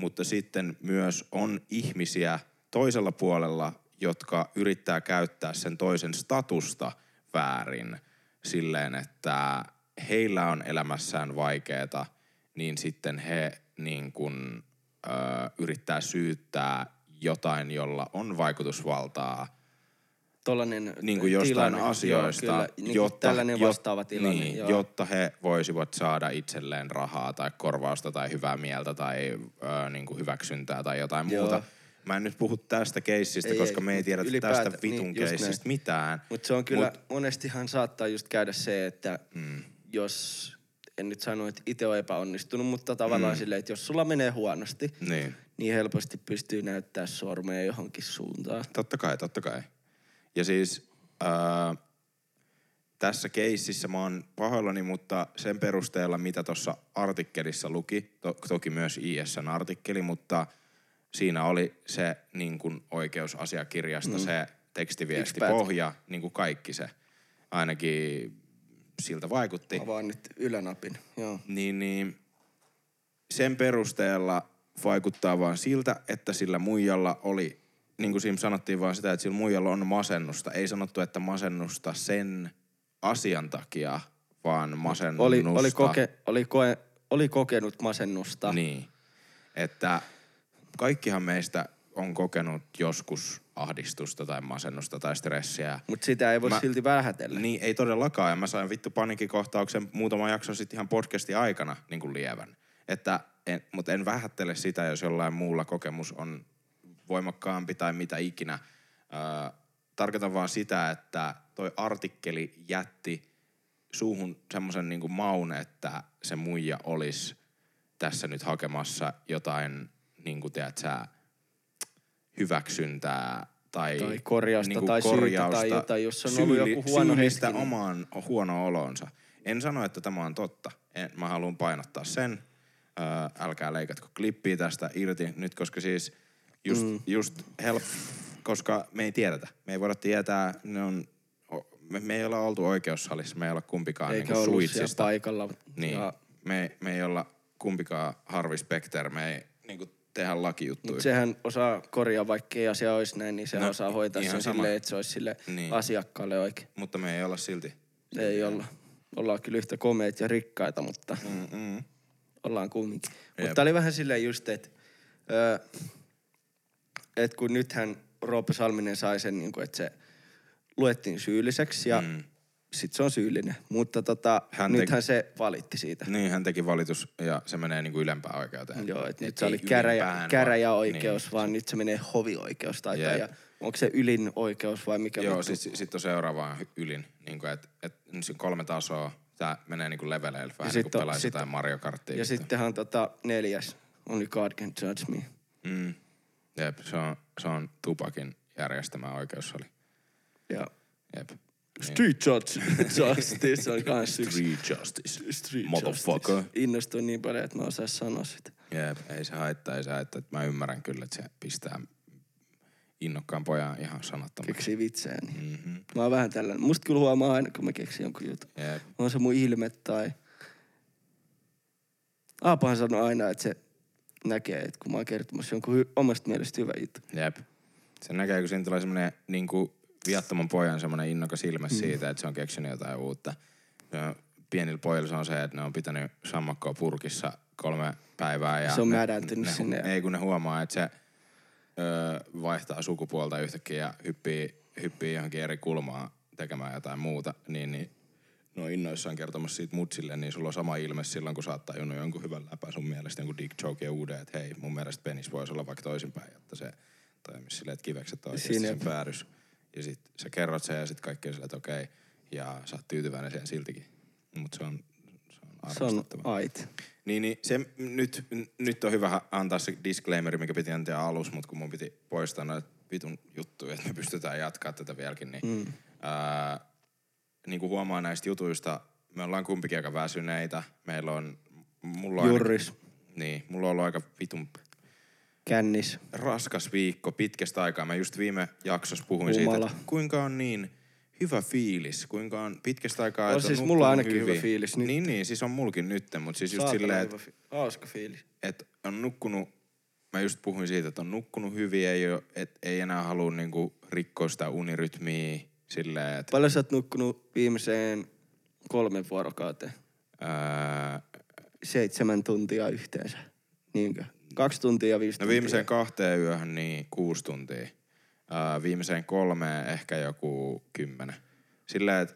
Mutta sitten myös on ihmisiä toisella puolella, jotka yrittää käyttää sen toisen statusta väärin silleen, että heillä on elämässään vaikeeta, niin sitten he niin kuin, ö, yrittää syyttää jotain, jolla on vaikutusvaltaa Tollanen niin kuin jostain tilanne, asioista, joo, kyllä, niin jotta, tällainen vastaava tilanne. niin, joo. jotta he voisivat saada itselleen rahaa tai korvausta tai hyvää mieltä tai ö, niin kuin hyväksyntää tai jotain Joo. muuta. Mä en nyt puhu tästä keissistä, Ei, koska ei, me ei ylipäätä- tästä vitun niin, keissistä mitään. Mutta se on kyllä, Mut- monestihan saattaa just käydä se, että mm. jos, en nyt sano, että itse on epäonnistunut, mutta tavallaan mm. silleen, että jos sulla menee huonosti, Niin. Niin helposti pystyy näyttää sormea johonkin suuntaan. Totta kai, totta kai. Ja siis ää, tässä keississä mä oon pahoillani, mutta sen perusteella, mitä tuossa artikkelissa luki, to, toki myös ISN artikkeli, mutta siinä oli se niin kuin oikeusasiakirjasta mm. se tekstiviesti Yksi pätkä. pohja, niin kuin kaikki se. Ainakin siltä vaikutti. Avaan nyt ylänapin. Joo. Niin, niin sen perusteella vaikuttaa vaan siltä, että sillä muijalla oli, niin kuin siinä sanottiin vaan sitä, että sillä muijalla on masennusta. Ei sanottu, että masennusta sen asian takia, vaan masennusta. Oli, oli, koke, oli, koe, oli kokenut masennusta. Niin. Että kaikkihan meistä on kokenut joskus ahdistusta tai masennusta tai stressiä. Mutta sitä ei voi Mä- silti vähätellä. Niin, ei todellakaan. Ja mä sain vittu paniikkikohtauksen muutama jakso sitten ihan podcastin aikana niin kuin lievän. Että en, mutta en vähättele sitä, jos jollain muulla kokemus on voimakkaampi tai mitä ikinä. Öö, tarkoitan vaan sitä, että toi artikkeli jätti suuhun semmoisen niin kuin maun, että se muija olisi tässä nyt hakemassa jotain, niin kuin tiedät sä, hyväksyntää tai, Tai korjausta niinku tai syytä tai jotain, jos on ollut joku huono hetki, niin- omaan huono olonsa. En sano, että tämä on totta. En, mä haluan painottaa sen. Öö, älkää leikatko klippiä tästä irti nyt, koska siis just, mm. just help, koska me ei tiedetä. Me ei voida tietää, ne on, me, me ei olla oltu oikeussalissa, me ei olla kumpikaan Eikä siellä suitsista. paikalla. Niin, Ja, me, me ei olla kumpikaan Harvey Specter, me ei niinku tehdä lakijuttuja. Mutta sehän osaa korjaa, vaikkei asia olisi näin, niin se No, osaa hoitaa sen sama. silleen, että se olisi sille Niin. niin. asiakkaalle oikein. Mutta me ei olla silti. Ei olla. Ollaan kyllä yhtä komeita ja rikkaita, mutta Mm-mm. Ollaan kumminkin. Mutta oli vähän silleen just, että et kun nythän Roope Salminen sai sen, niin kuin, että se luettiin syylliseksi ja Mm. mm. sit se on syyllinen. Mutta tota, Hän hän teki- nythän se valitti siitä. Niin, hän teki valitus ja se menee niinku ylempään oikeuteen. Joo, että Et nyt se oli käräjä, käräjäoikeus, vaan- vaan nyt se menee hovioikeus tai, Jep. ja onko se ylin oikeus vai mikä Joo, sitten sit on seuraavaan hy- ylin. Niin että et, on kolme tasoa. Tää menee niinku leveleillä vähän Ja niin sit kuin jotain Mario Karttia. Ja sittenhän tota neljäs, Only God Can Judge Me. Mm. Jep, se on, se on Tupakin järjestämä oikeussali. Ja Jep. Niin. Street Judge, Justice on kans yksi. Street Justice. Street Motherfucker. Justice. Innostuin niin paljon, että mä osais sanoa sitä. Jep, ei se haittaa, ei se haittaa. Että Mä ymmärrän kyllä, että se pistää innokkaan pojan ihan sanattomaksi. Keksii vitsejä. Niin. Mm-hmm. Mä oon vähän tällainen. Musta kyllä huomaa aina, kun mä keksin jonkun jutun. Jep. On se mun ilme tai... Aapahan sanoo aina, että se näkee, että kun mä oon kertomassa jonkun hy- omasta mielestä hyvä juttu. Jep. Se näkee, kun siinä tulee semmoinen niin viattoman pojan semmoinen innokas ilme mm. siitä, että se on keksinyt jotain uutta. Ja pienillä pojilla se on se, että ne on pitänyt sammakkoa purkissa kolme päivää. Ja Se on ne, mädäntynyt ne, sinne. Ei, kun ne huomaa, että se öö, vaihtaa sukupuolta yhtäkkiä ja hyppii, hyppii johonkin eri kulmaan tekemään jotain muuta, niin, niin ne on innoissaan kertomassa siitä mutsille, niin sulla on sama ilme silloin, kun sä oot tajunnut jonkun hyvän läpän sun mielestä, jonkun dick joke ja uuden, että hei, mun mielestä penis voisi olla vaikka toisinpäin, jotta se toimisi silleen, että kivekset on oikeasti Siinä- sen päädys. Ja sit sä kerrot sen ja sit kaikki on silleen, että okei, ja sä oot tyytyväinen siihen siltikin. Mutta se on, se on Se on arvostettava. ait. Niin, niin se nyt, nyt on hyvä antaa se disclaimeri, mikä piti antaa alus, mutta kun mun piti poistaa noita vitun juttuja, että me pystytään jatkaa tätä vieläkin, niin, mm. ää, niin kuin huomaa näistä jutuista, me ollaan kumpikin aika väsyneitä. Meillä on, mulla on Jurris. Niin, mulla on ollut aika vitun Kännis. raskas viikko pitkästä aikaa. Mä just viime jaksossa puhuin Humala. siitä, että kuinka on niin hyvä fiilis, kuinka on pitkästä aikaa, On että siis mulla ainakin hyvin. hyvä fiilis nyt. Niin, niin, siis on mulkin nyt, mutta siis just Saatana silleen, että fi- Hauska fiilis. et on nukkunut, mä just puhuin siitä, että on nukkunut hyvin, ei, oo, et ei enää halua niinku rikkoa sitä unirytmiä silleen, että Paljon sä oot nukkunut viimeiseen kolmen vuorokauteen? ää, Seitsemän tuntia yhteensä. Niinkö? Kaksi tuntia ja viisi no tuntia. viimeiseen kahteen yöhön niin kuusi tuntia. Ää, viimeiseen kolmeen ehkä joku kymmenen. Silleen, että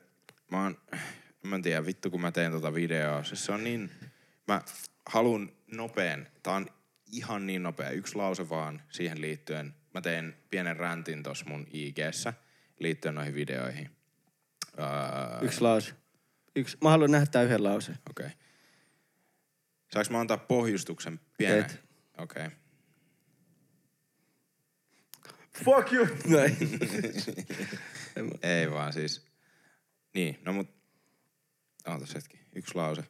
mä oon, mä en tiedä, vittu kun mä teen tota videoa, siis se on niin, mä halun nopeen, tää on ihan niin nopea, yksi lause vaan siihen liittyen. Mä teen pienen räntin tossa mun IGssä liittyen noihin videoihin. Ää, Yksi lause. Yksi. Mä haluan nähdä yhden lauseen. Okei. Okay. Saanko mä antaa pohjustuksen pienen? Okei. Okay. Fuck you! Näin. Ei vaan siis. Niin, no mut... Ootas hetki. Yksi lause.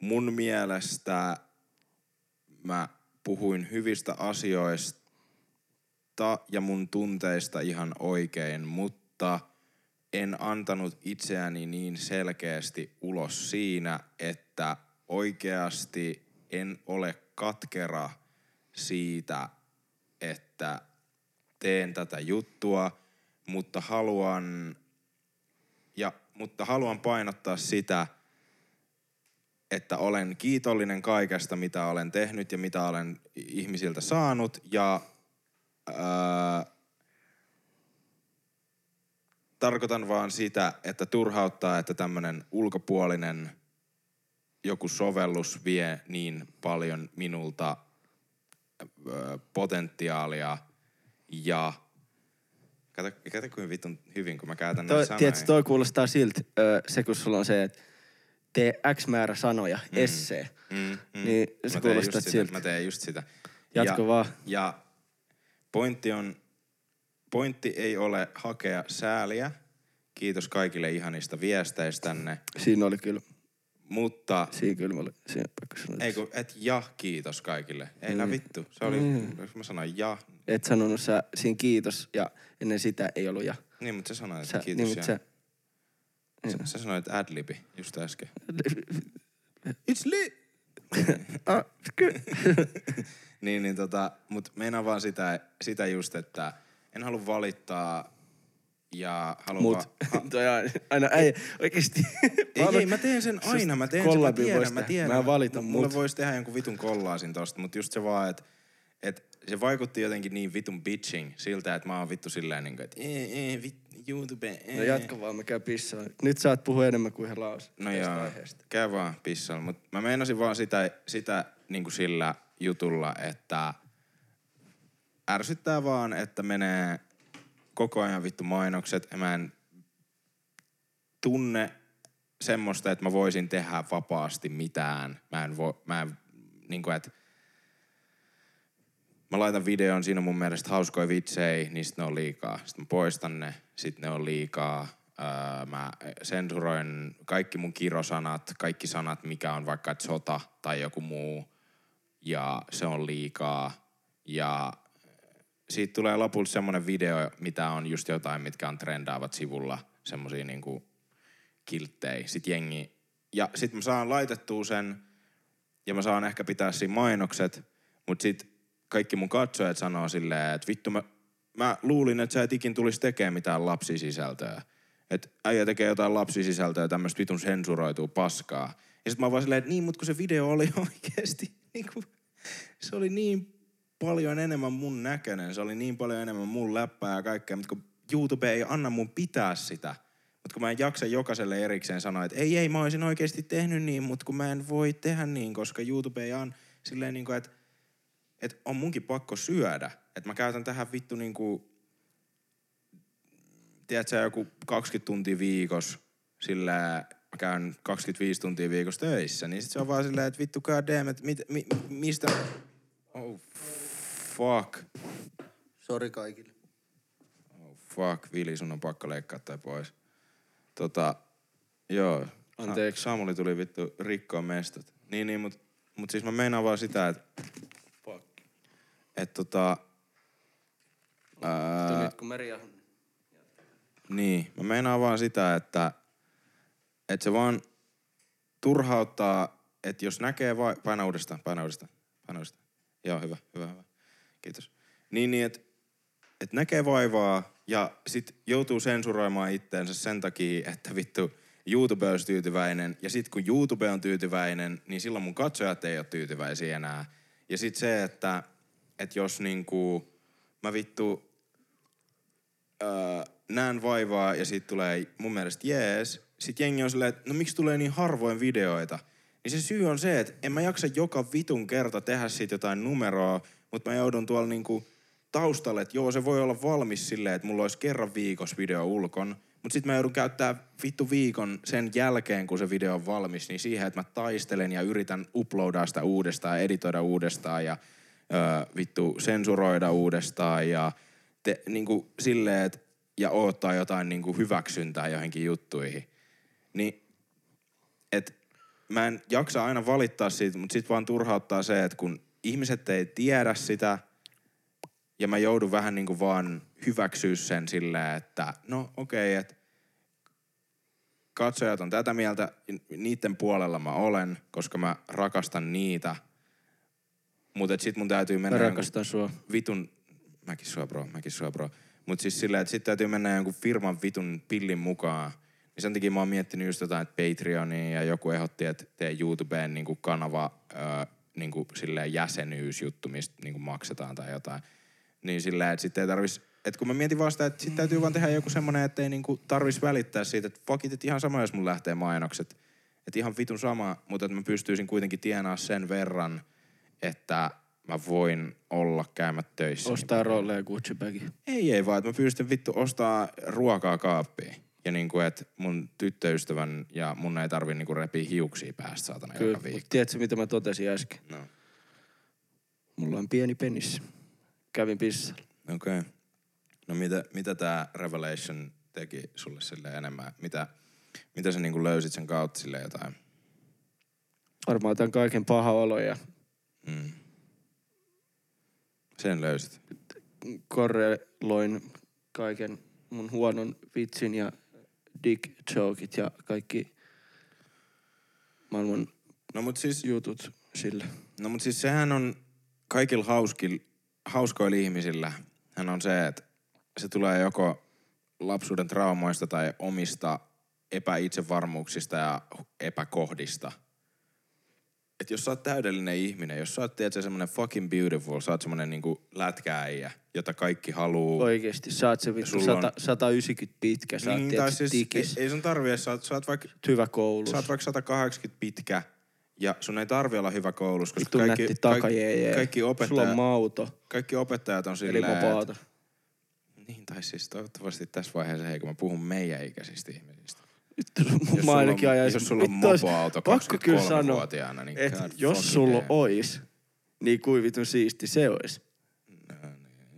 Mun mielestä mä puhuin hyvistä asioista ja mun tunteista ihan oikein, mutta en antanut itseäni niin selkeästi ulos siinä, että oikeasti en ole katkera siitä, että teen tätä juttua, mutta haluan, ja, mutta haluan painottaa sitä, että olen kiitollinen kaikesta, mitä olen tehnyt ja mitä olen ihmisiltä saanut. Ja ää, tarkoitan vaan sitä, että turhauttaa, että tämmöinen ulkopuolinen joku sovellus vie niin paljon minulta potentiaalia ja Kato, kato kuinka vitun hyvin, kun mä käytän Toi, näitä sanoja. tiedätkö, toi kuulostaa siltä, se kun sulla on se, että tee X määrä sanoja, mm. essee. Mm, mm. Niin se Mä kuulostaa sitä, siltä. Mä teen just sitä. Jatka ja, vaan. Ja pointti on, pointti ei ole hakea sääliä. Kiitos kaikille ihanista viesteistänne. Siinä oli kyllä, Mutta, siinä kyllä oli, siinä pakko sanoa. ei kun, et ja kiitos kaikille. Ei nää vittu. Se oli, mä sanoin ja. Et sanonut sä siinä kiitos ja ennen sitä ei ollut ja. Niin, mutta sä sanoit, Sä, että kiitos niin, ja. sä, Sä, sä sanoit adlibi just äsken. It's lit! ah, niin, niin tota, mut meinaan vaan sitä, sitä just, että en halua valittaa ja haluan Mut, vaan... toi aina, ei, oikeesti. Ei, ei, mä teen sen aina, mä teen sen, mä tiedän, mä tiedän. Mä en valita, Mulle mut- voisi tehdä jonkun vitun kollaasin tosta, mutta just se vaan, että et se vaikutti jotenkin niin vitun bitching siltä, että mä oon vittu silleen niinku, että ee, ee, vit, YouTube, ee. No jatka vaan, mä käyn pissaan. Nyt saat puhua enemmän kuin yhden lause. No joo, aiheesta. käy vaan pissalla. Mutta mä meinasin vaan sitä, sitä niinku sillä jutulla, että ärsyttää vaan, että menee koko ajan vittu mainokset ja mä en tunne semmoista, että mä voisin tehdä vapaasti mitään. Mä en voi, mä en, niinku että mä laitan videon, siinä on mun mielestä hauskoja vitsejä, niin sit ne on liikaa. Sitten mä poistan ne, sit ne on liikaa. Öö, mä sensuroin kaikki mun kirosanat, kaikki sanat, mikä on vaikka sota tai joku muu. Ja se on liikaa. Ja siitä tulee lopulta semmonen video, mitä on just jotain, mitkä on trendaavat sivulla. Semmosia niinku kilttejä. Sit jengi. Ja sit mä saan laitettua sen ja mä saan ehkä pitää siinä mainokset, mut sit kaikki mun katsojat sanoo silleen, että vittu mä, mä luulin, että sä et ikin tulisi tekemään mitään lapsisisältöä. Että äijä tekee jotain lapsisisältöä, tämmöistä vitun sensuroituu paskaa. Ja sit mä vaan silleen, että niin, mut kun se video oli oikeesti, niinku, se oli niin paljon enemmän mun näköinen, se oli niin paljon enemmän mun läppää ja kaikkea, mutta kun YouTube ei anna mun pitää sitä. Mutta kun mä en jaksa jokaiselle erikseen sanoa, että ei, ei, mä olisin oikeasti tehnyt niin, mutta kun mä en voi tehdä niin, koska YouTube ei an silleen niin kuin, että, että on munkin pakko syödä. Että mä käytän tähän vittu niin kuin, tiedätkö, joku 20 tuntia viikossa, sillä mä käyn 25 tuntia viikossa töissä, niin sit se on vaan silleen, että vittu god damn, että mit, mi, mistä... Oh, fuck. Sori kaikille. Oh, fuck, Vili, sun on pakko leikkaa tai pois. Tota, joo. Anteeksi. Sa- Samuli tuli vittu rikkoa mestat. Niin, niin, mut Mut siis mä meinaan vaan sitä, että Fuck. et tota... Ää, Nyt kun meri on... Niin, mä meinaan vaan sitä, että, että se vaan turhauttaa, että jos näkee vai... Paina uudestaan, paina uudestaan, paina uudestaan. Joo, hyvä, hyvä, hyvä. Kiitos. Niin, niin että et näkee vaivaa ja sit joutuu sensuroimaan itteensä sen takia, että vittu YouTube olisi tyytyväinen. Ja sit kun YouTube on tyytyväinen, niin silloin mun katsojat ei ole tyytyväisiä enää. Ja sit se, että, että jos niinku mä vittu öö, näen vaivaa ja siitä tulee mun mielestä jees. Sitten jengi on silleen, että no miksi tulee niin harvoin videoita? Niin se syy on se, että en mä jaksa joka vitun kerta tehdä siitä jotain numeroa, mutta mä joudun tuolla niinku taustalle, että joo se voi olla valmis silleen, että mulla olisi kerran viikossa video ulkon, mutta sitten mä joudun käyttää vittu viikon sen jälkeen, kun se video on valmis, niin siihen, että mä taistelen ja yritän uploadaa sitä uudestaan, editoida uudestaan ja öö, vittu sensuroida uudestaan ja te, niinku silleen, että ja odottaa jotain niinku hyväksyntää johonkin juttuihin. Niin, et mä en jaksa aina valittaa siitä, mutta sit vaan turhauttaa se, että kun ihmiset ei tiedä sitä ja mä joudun vähän niinku vaan hyväksyä sen silleen, että no okei, okay, että katsojat on tätä mieltä, niiden puolella mä olen, koska mä rakastan niitä. Mutta sit mun täytyy Mä mennä jonkun rakastan sua. vitun, mäkin sua bro, mäkin sua bro. Mut siis silleen, että sit täytyy mennä jonkun firman vitun pillin mukaan. Niin sen takia mä oon miettinyt just jotain, että Patreonia ja joku ehdotti, että tee YouTubeen niinku kanava öö, niinku silleen jäsenyysjuttu, mistä niinku maksetaan tai jotain. Niin silleen, että sit ei tarvis, että kun mä mietin vaan sitä, että sit täytyy vaan tehdä joku semmonen, että ei niinku tarvis välittää siitä, että fuck it, että ihan sama, jos mun lähtee mainokset. Että ihan vitun sama, mutta että mä pystyisin kuitenkin tienaa sen verran, että mä voin olla käymättä töissä. Ostaa rolleja Gucci bagi. Ei, ei vaan, että mä pystyn vittu ostaa ruokaa kaappiin. Ja niinku, että mun tyttöystävän ja mun ei tarvi niinku repiä hiuksia päästä saatana Kyllä, joka viikko. tiedätkö mitä mä totesin äsken? No, Mulla on pieni penis. Kävin pissalla. okei. Okay. No mitä, mitä tää Revelation teki sulle sille enemmän? Mitä, mitä sä niinku löysit sen kautta sille jotain? Varmaan tämän kaiken paha olo ja Mm. Sen löysit. korreloin kaiken mun huonon vitsin ja dick jokeit ja kaikki maailman No mut siis, jutut sille. no mut siis sehän on kaikilla hauskil, hauskoilla ihmisillä. Hän on se, että se tulee joko lapsuuden traumoista tai omista epäitsevarmuuksista ja epäkohdista. Et jos sä oot täydellinen ihminen, jos sä oot tiedätkö, semmonen fucking beautiful, sä oot semmonen niinku lätkääijä, jota kaikki haluu. Oikeesti, sä oot se vittu on- 100, 190 pitkä, sä oot niin, tai siis, tikis, ei, ei sun tarvi, sä oot, sä oot vaikka hyvä koulus. Sä oot vaikka 180 pitkä ja sun ei tarvi olla hyvä koulussa, koska Vittu kaikki, nätti kaikki, takajeejee. kaikki, Sulla on opettajat, mauto, kaikki opettajat on eli silleen, mopaata. että, niin, tai siis toivottavasti tässä vaiheessa, hei kun mä puhun meidän ikäisistä ihmisistä. Vittu, mä ainakin ajaisin. jos sulla on ois- mopoauto Pakko kyllä sanoa, 23-vuotiaana, niin että god jos sulla damn. ois, niin kuin vitun siisti se ois.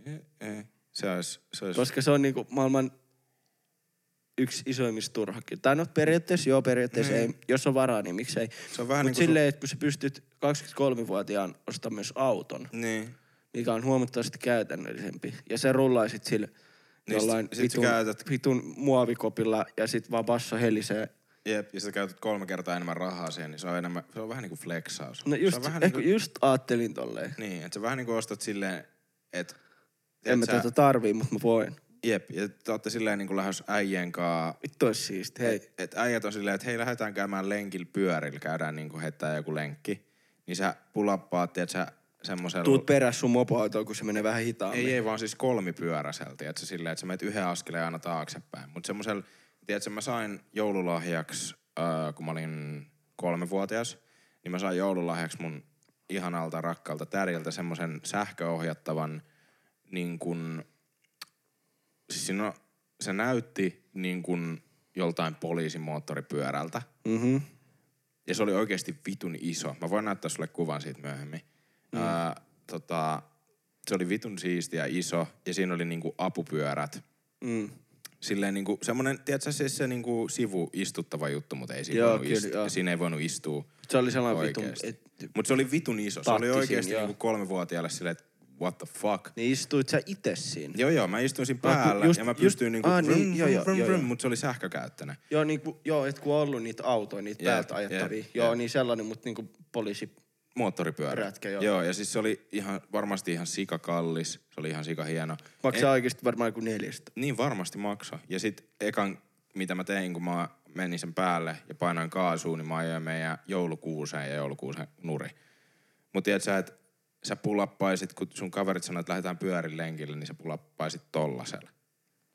Ei, ei. Se olisi, se olisi Koska se on niinku maailman yksi isoimmista turhakin. Tai no periaatteessa joo, periaatteessa Niin. ei. Jos on varaa, niin miksei. se on vähän Mutta niin silleen, että kun sä pystyt 23-vuotiaan ostamaan myös auton, sun, niin. mikä on huomattavasti käytännöllisempi. Ja se rullaisit sille Niin jollain sit- sit vitun, käytät- vitun muovikopilla ja sit vaan basso helisee. Jep, ja sä käytät kolme kertaa enemmän rahaa siihen, niin se on, enemmän, se on vähän niin kuin flexaus. No se just, on vähän ehkä niin kuin, just ajattelin tolleen. niin, että sä vähän niin kuin ostat silleen, että En mä sä- tätä tarvii, mutta mä voin. Jep, ja te ootte silleen niin kuin lähes äijien kaa. Vittu ois siisti, hei. Et, et äijät on silleen, että hei lähdetään käymään lenkillä pyörillä, käydään niin kuin heittää joku lenkki. Niin sä pulappaat, että sä semmosella... Tuut peräs sun mopoautoon, kun se menee vähän hitaammin. Ei, ei vaan siis kolmipyöräiseltä, että silleen, että sä menet yhden askeleen aina taaksepäin. Mutta semmosella, tiedätkö, mä sain joululahjaksi, äh, kun mä olin kolmevuotias, niin mä sain joululahjaksi mun ihanalta rakkaalta täriltä semmoisen sähköohjattavan niin kuin, siis siinä on, se näytti niin kuin joltain poliisimoottoripyörältä. Mhm. Ja se oli oikeasti vitun iso. Mä voin näyttää sulle kuvan siitä myöhemmin. Mm. Ää, tota, se oli vitun siisti ja iso. Ja siinä oli niinku apupyörät. Mm. Silleen niinku, semmonen, tiedätkö siis se niinku sivu istuttava juttu, mutta ei siinä Joo, voinut kyllä, istua. joo. Siinä ei voinut istua. Se oli sellainen vitun, Oikeesti. et Mutta se oli vitun iso. Se oli Taktisin, oikeasti joo. niinku kolmevuotiaalle silleen, että what the fuck. Niin istuit sä itse siinä? Joo, joo, mä istuin siinä Ah, kun päällä just- ja mä just- pystyin niinku ah, niin, joo, joo, joo, mutta se oli sähkökäyttöinen. Joo, niin kuin, joo, et kun on ollut niitä autoja, niitä Jep, päältä ajettavia. jep, joo, jep. niin sellainen, mutta niin kuin poliisi. Moottoripyörä. Rätkä, joo. joo. ja siis se oli ihan, varmasti ihan sikakallis. Se oli ihan sika hieno. Maksaa oikeasti varmaan kuin neljästä. Niin varmasti maksaa. Ja sit ekan, mitä mä tein, kun mä menin sen päälle ja painoin kaasuun, niin mä ajoin meidän joulukuuseen ja joulukuusen nuri. Mut tiedät sä, että sä pulappaisit, kun sun kaverit sanoo, että lähdetään pyörin lenkille, niin sä pulappaisit tollasella.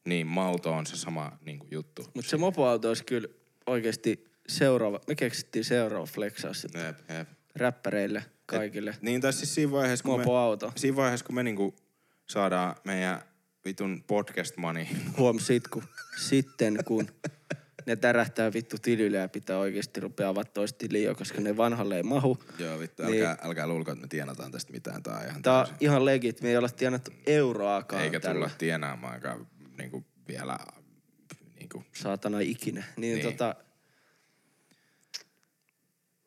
Niin malto on se sama niin kuin juttu. Mutta se mopoauto olisi kyllä oikeasti seuraava, me keksittiin seuraava flexaa sitä Jep, jep. Räppäreille kaikille. Niin, tai siis siinä vaiheessa, kun me, Mopoauto. siinä vaiheessa, kun me niinku saadaan meidän vitun podcast money. Huom sit, kun, sitten kun ne tärähtää vittu tilille ja pitää oikeasti rupea avaa toista tiliä, koska ne vanhalle ei mahu. Joo, vittu, Niin. älkää, älkää luulko, että me tienataan tästä mitään. Tää on ihan Tää on ihan legit, me ei olla tienattu euroakaan Eikä tällä. tulla tienaamaankaan niinku vielä niinku, Saatana ikinä. Niin, Niin. tota...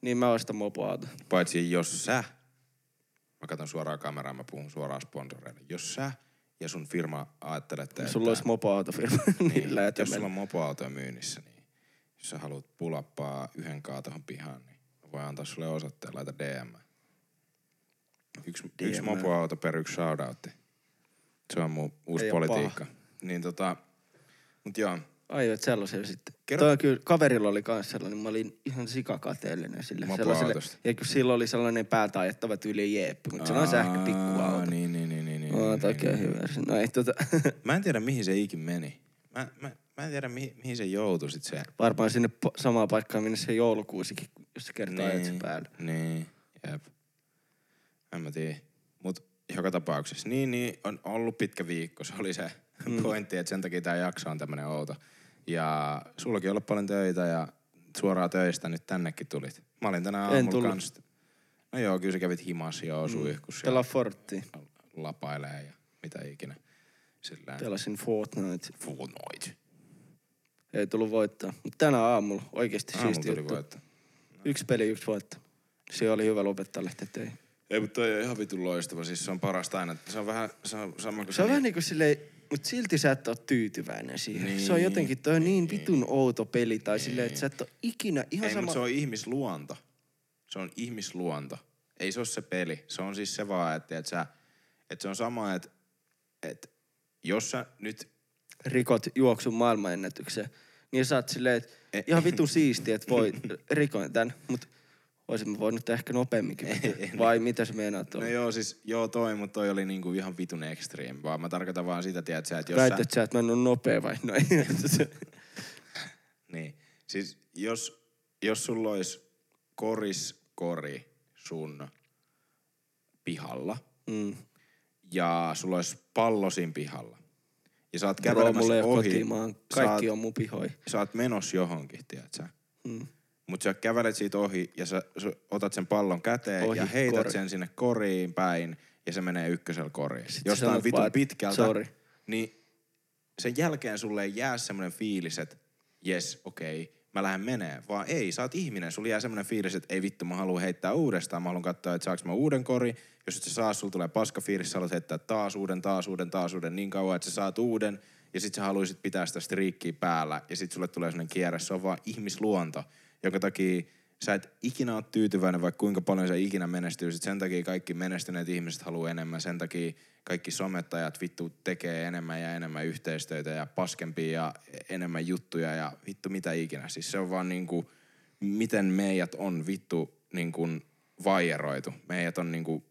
Niin mä ostan mopoauto. paitsi jos sä, mä katson suoraan kameraan, mä puhun suoraan sponsoreille. Jos sä ja sun firma ajattelette, että... Sulla olisi mopoautofirma, niin, niin, jos sulla on mopoautoja myynnissä, niin jos sä haluat pulappaa yhden kaa tohon pihaan, niin mä voin antaa sulle osoitteen, laita DM. Yksi, yksi DM. mopoauto per yksi shoutoutti. Se on mun uusi Ei politiikka. Niin tota, mut joo, Aiot sellaisia sitten. Kerro-. Toi kyllä, kaverilla oli kans sellainen, mä olin ihan sikakateellinen sille. Mopoautosta. Sellaiselle, ja kun silloin oli sellainen päätä ajettava tyyli jeeppi, mutta se on sähkö pikkuauto. Niin, niin, niin, niin, niin, Oot niin, oikein niin. hyvä. No ei tota, Mä en tiedä, mihin se ikin meni. Mä, mä, mä en tiedä, mihin, mihin se joutui sit se. varmaan sinne po- samaan paikkaan, minne se joulukuusikin, jos se kertoo niin. ajat päällä. Niin, jep. En mä tiedä. Mut joka tapauksessa, niin, niin, on ollut pitkä viikko. Se oli se mm. pointti, että sen takia tää jakso on tämmönen outo. Ja sullakin on ollut paljon töitä ja suoraan töistä nyt tännekin tulit. Mä olin tänään En aamulla kans. No joo, kyllä sä kävit himas joo suihkussa Pelaa ja Forttia. lapailee ja mitä ikinä. Sillä Pelasin Fortnite. Fortnite. Ei tullut voittaa. Mutta tänä aamulla oikeesti Aamulla siisti tuli juttu. voitto. Yksi peli, yksi voitto. Se oli hyvä lopettaa lähteä töihin. Ei, mutta toi on ihan vitun loistava. Siis se on parasta aina. Se on vähän se on sama kuin Se on vähän niinku silleen, mut silti sä et oo tyytyväinen siihen. Niin. Se on jotenkin, toi on niin vitun outo peli tai silleen, että sä et oo ikinä ihan Ei, sama... mutta se on ihmisluonto. Se on ihmisluonto. Ei se ole se peli. Se on siis se vaan, että, että, sä, että se on sama, että, että jos sä nyt... rikot juoksun maailmanennätyksen, niin sä oot silleen, että E- ihan vitun siisti, että voi rikoin tän, mut olisin mä voinut ehkä nopeamminkin. vetää. Vai mitä se meinaat No joo, siis joo toi, mutta toi oli niinku ihan vitun extreme. Vaan mä tarkoitan vaan sitä, tiedät sä, että jos Väität sä... sä, että mä en oo nopea vai noin? Niin. Siis jos, jos sulla olisi koriskori sun pihalla mm. ja sulla olisi pallo siinä pihalla ja sä oot kävelemässä ohi, kotimaan. Kaikki oot, on mun pihoi. sä oot menossa johonkin, tiedät sä. Mm. Mutta sä kävelet siitä ohi ja sä, sä otat sen pallon käteen Ohi, ja heität kori. sen sinne koriin päin ja se menee ykkösellä koriin. Sitten Jostain vitun vaan, pitkältä, sorry. niin sen jälkeen sulle ei jää semmoinen fiilis, että jes, okei, okay, mä lähden menee. Vaan ei, sä oot ihminen. Sulla jää semmoinen fiilis, että ei vittu, mä haluan heittää uudestaan. Mä haluan katsoa, että saaks mä uuden kori. Jos et sä saa, sulla tulee paska fiilis, sä haluat heittää taas uuden, taas uuden, taas uuden niin kauan, että sä saat uuden. Ja sit sä haluaisit pitää sitä striikkiä päällä. Ja sit sulle tulee semmoinen kierre. Se on vaan ihmisluonto, jonka takia sä et ikinä ole tyytyväinen, vaikka kuinka paljon sä ikinä menestyisit. Sen takia kaikki menestyneet ihmiset haluaa enemmän. Sen takia kaikki somettajat vittu tekee enemmän ja enemmän yhteistyötä ja paskempia ja enemmän juttuja ja vittu mitä ikinä. Siis se on vaan niinku, miten meidät on vittu niinku vaijeroitu. Meidät on niinku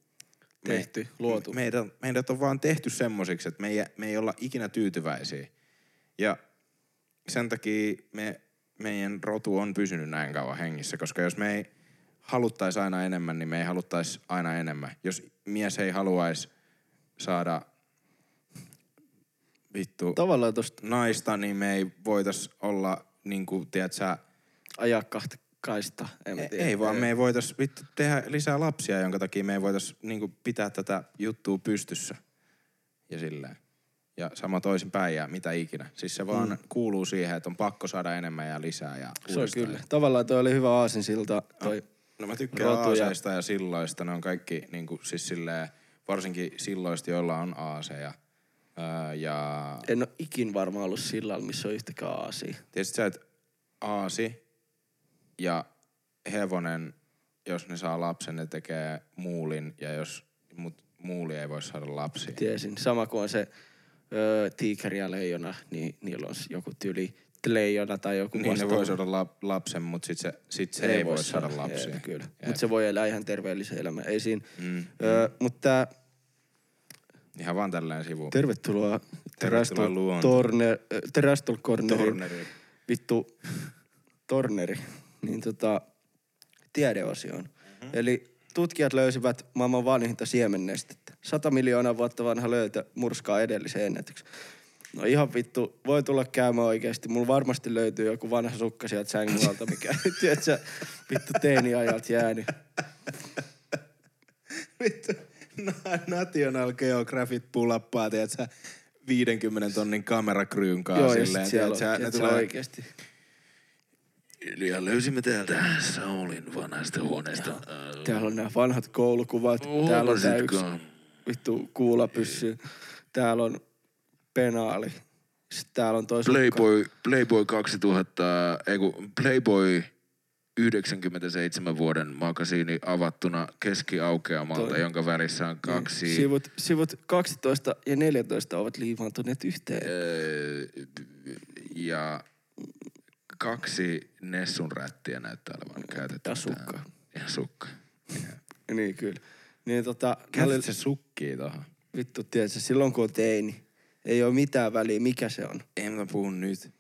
Tehty, luotu. Meidät, meidät on vaan tehty semmosiksi, että me ei, me ei olla ikinä tyytyväisiä. Ja sen takia me, meidän rotu on pysynyt näin kauan hengissä, koska jos me ei haluttaisi aina enemmän, niin me ei haluttaisi aina enemmän. Jos mies ei haluaisi saada vittu Tavallaan tosta naista, niin me ei voitais olla niinku, tiedät sä, ajaa kahta kaista. En ei, tiedä. ei vaan me ei voitais vittu tehdä lisää lapsia, jonka takia me ei voitais niinku pitää tätä juttua pystyssä. Ja silleen. Ja sama toisin päin ja mitä ikinä. Siis se vaan mm. kuuluu siihen, että on pakko saada enemmän ja lisää ja Se on kyllä. Tavallaan toi oli hyvä aasinsilta, toi No mä tykkään Rotuja. aaseista ja silloista. Ne on kaikki niinku, siis silleen, varsinkin silloista, joilla on aaseja. Öö, ja En ole ikin varmaan ollut sillalla, missä on yhtäkään aasia. tietysti sä, että aasi ja hevonen, jos ne saa lapsen, ne tekee muulin. Ja jos mut muuli ei voi saada lapsia. Tiesin. Sama kuin on se öö, tiikeri ja leijona, niin niillä on joku tyyli leijona tai joku Niin ne vastaava. voi saada lap, lapsen, mutta sit se, sit se ei, ei voi saada lapsia. Jep, kyllä. Mutta se voi elää ihan terveellisen elämän. Ei siinä. Mm. Öö, mutta tää, Ihan vaan tälleen sivu. tervetuloa Tervetuloa Terastol- Terastol Torneri. vittu Torneri, niin tota, tiedeosioon. Mm-hmm. Eli tutkijat löysivät maailman vanhinta siemennestettä. 100 miljoonaa vuotta vanha löytö murskaa edellisen ennätyksen. No ihan vittu, voi tulla käymään oikeesti. Mulla varmasti löytyy joku vanha sukka sieltä sängyn alta, mikä, tiedätkö, vittu teiniajalta jäänyt. Vittu, Na- National Geographit pulappaa, tiedät sä, 50 tonnin kamerakryyn kanssa Joo, ja silleen, sit siellä on, tiedät sä, ne tiedätkö, tulee oikeesti. Ja löysimme täältä Saulin vanhasta huoneesta. Täällä on nämä vanhat koulukuvat. Täällä on tää yksi? Vittu kuulapyssy. Täällä on penaali. Sitten täällä on toi sukka. Playboy, Playboy 2000, ei kun Playboy 97 vuoden magasiini avattuna keskiaukeamalta, Toi. jonka välissä on kaksi... Niin. Sivut, sivut 12 ja 14 ovat liivaantuneet yhteen. öö, ja kaksi Nessun rättiä näyttää olevan käytetty. Ja sukka. Ja sukka. Niin kyllä. Niin tota, mä olin, Käytät se sukkii tohon. vittu tiedätkö, silloin kun on teini, ei ole mitään väliä, mikä se on. En mä puhu nyt.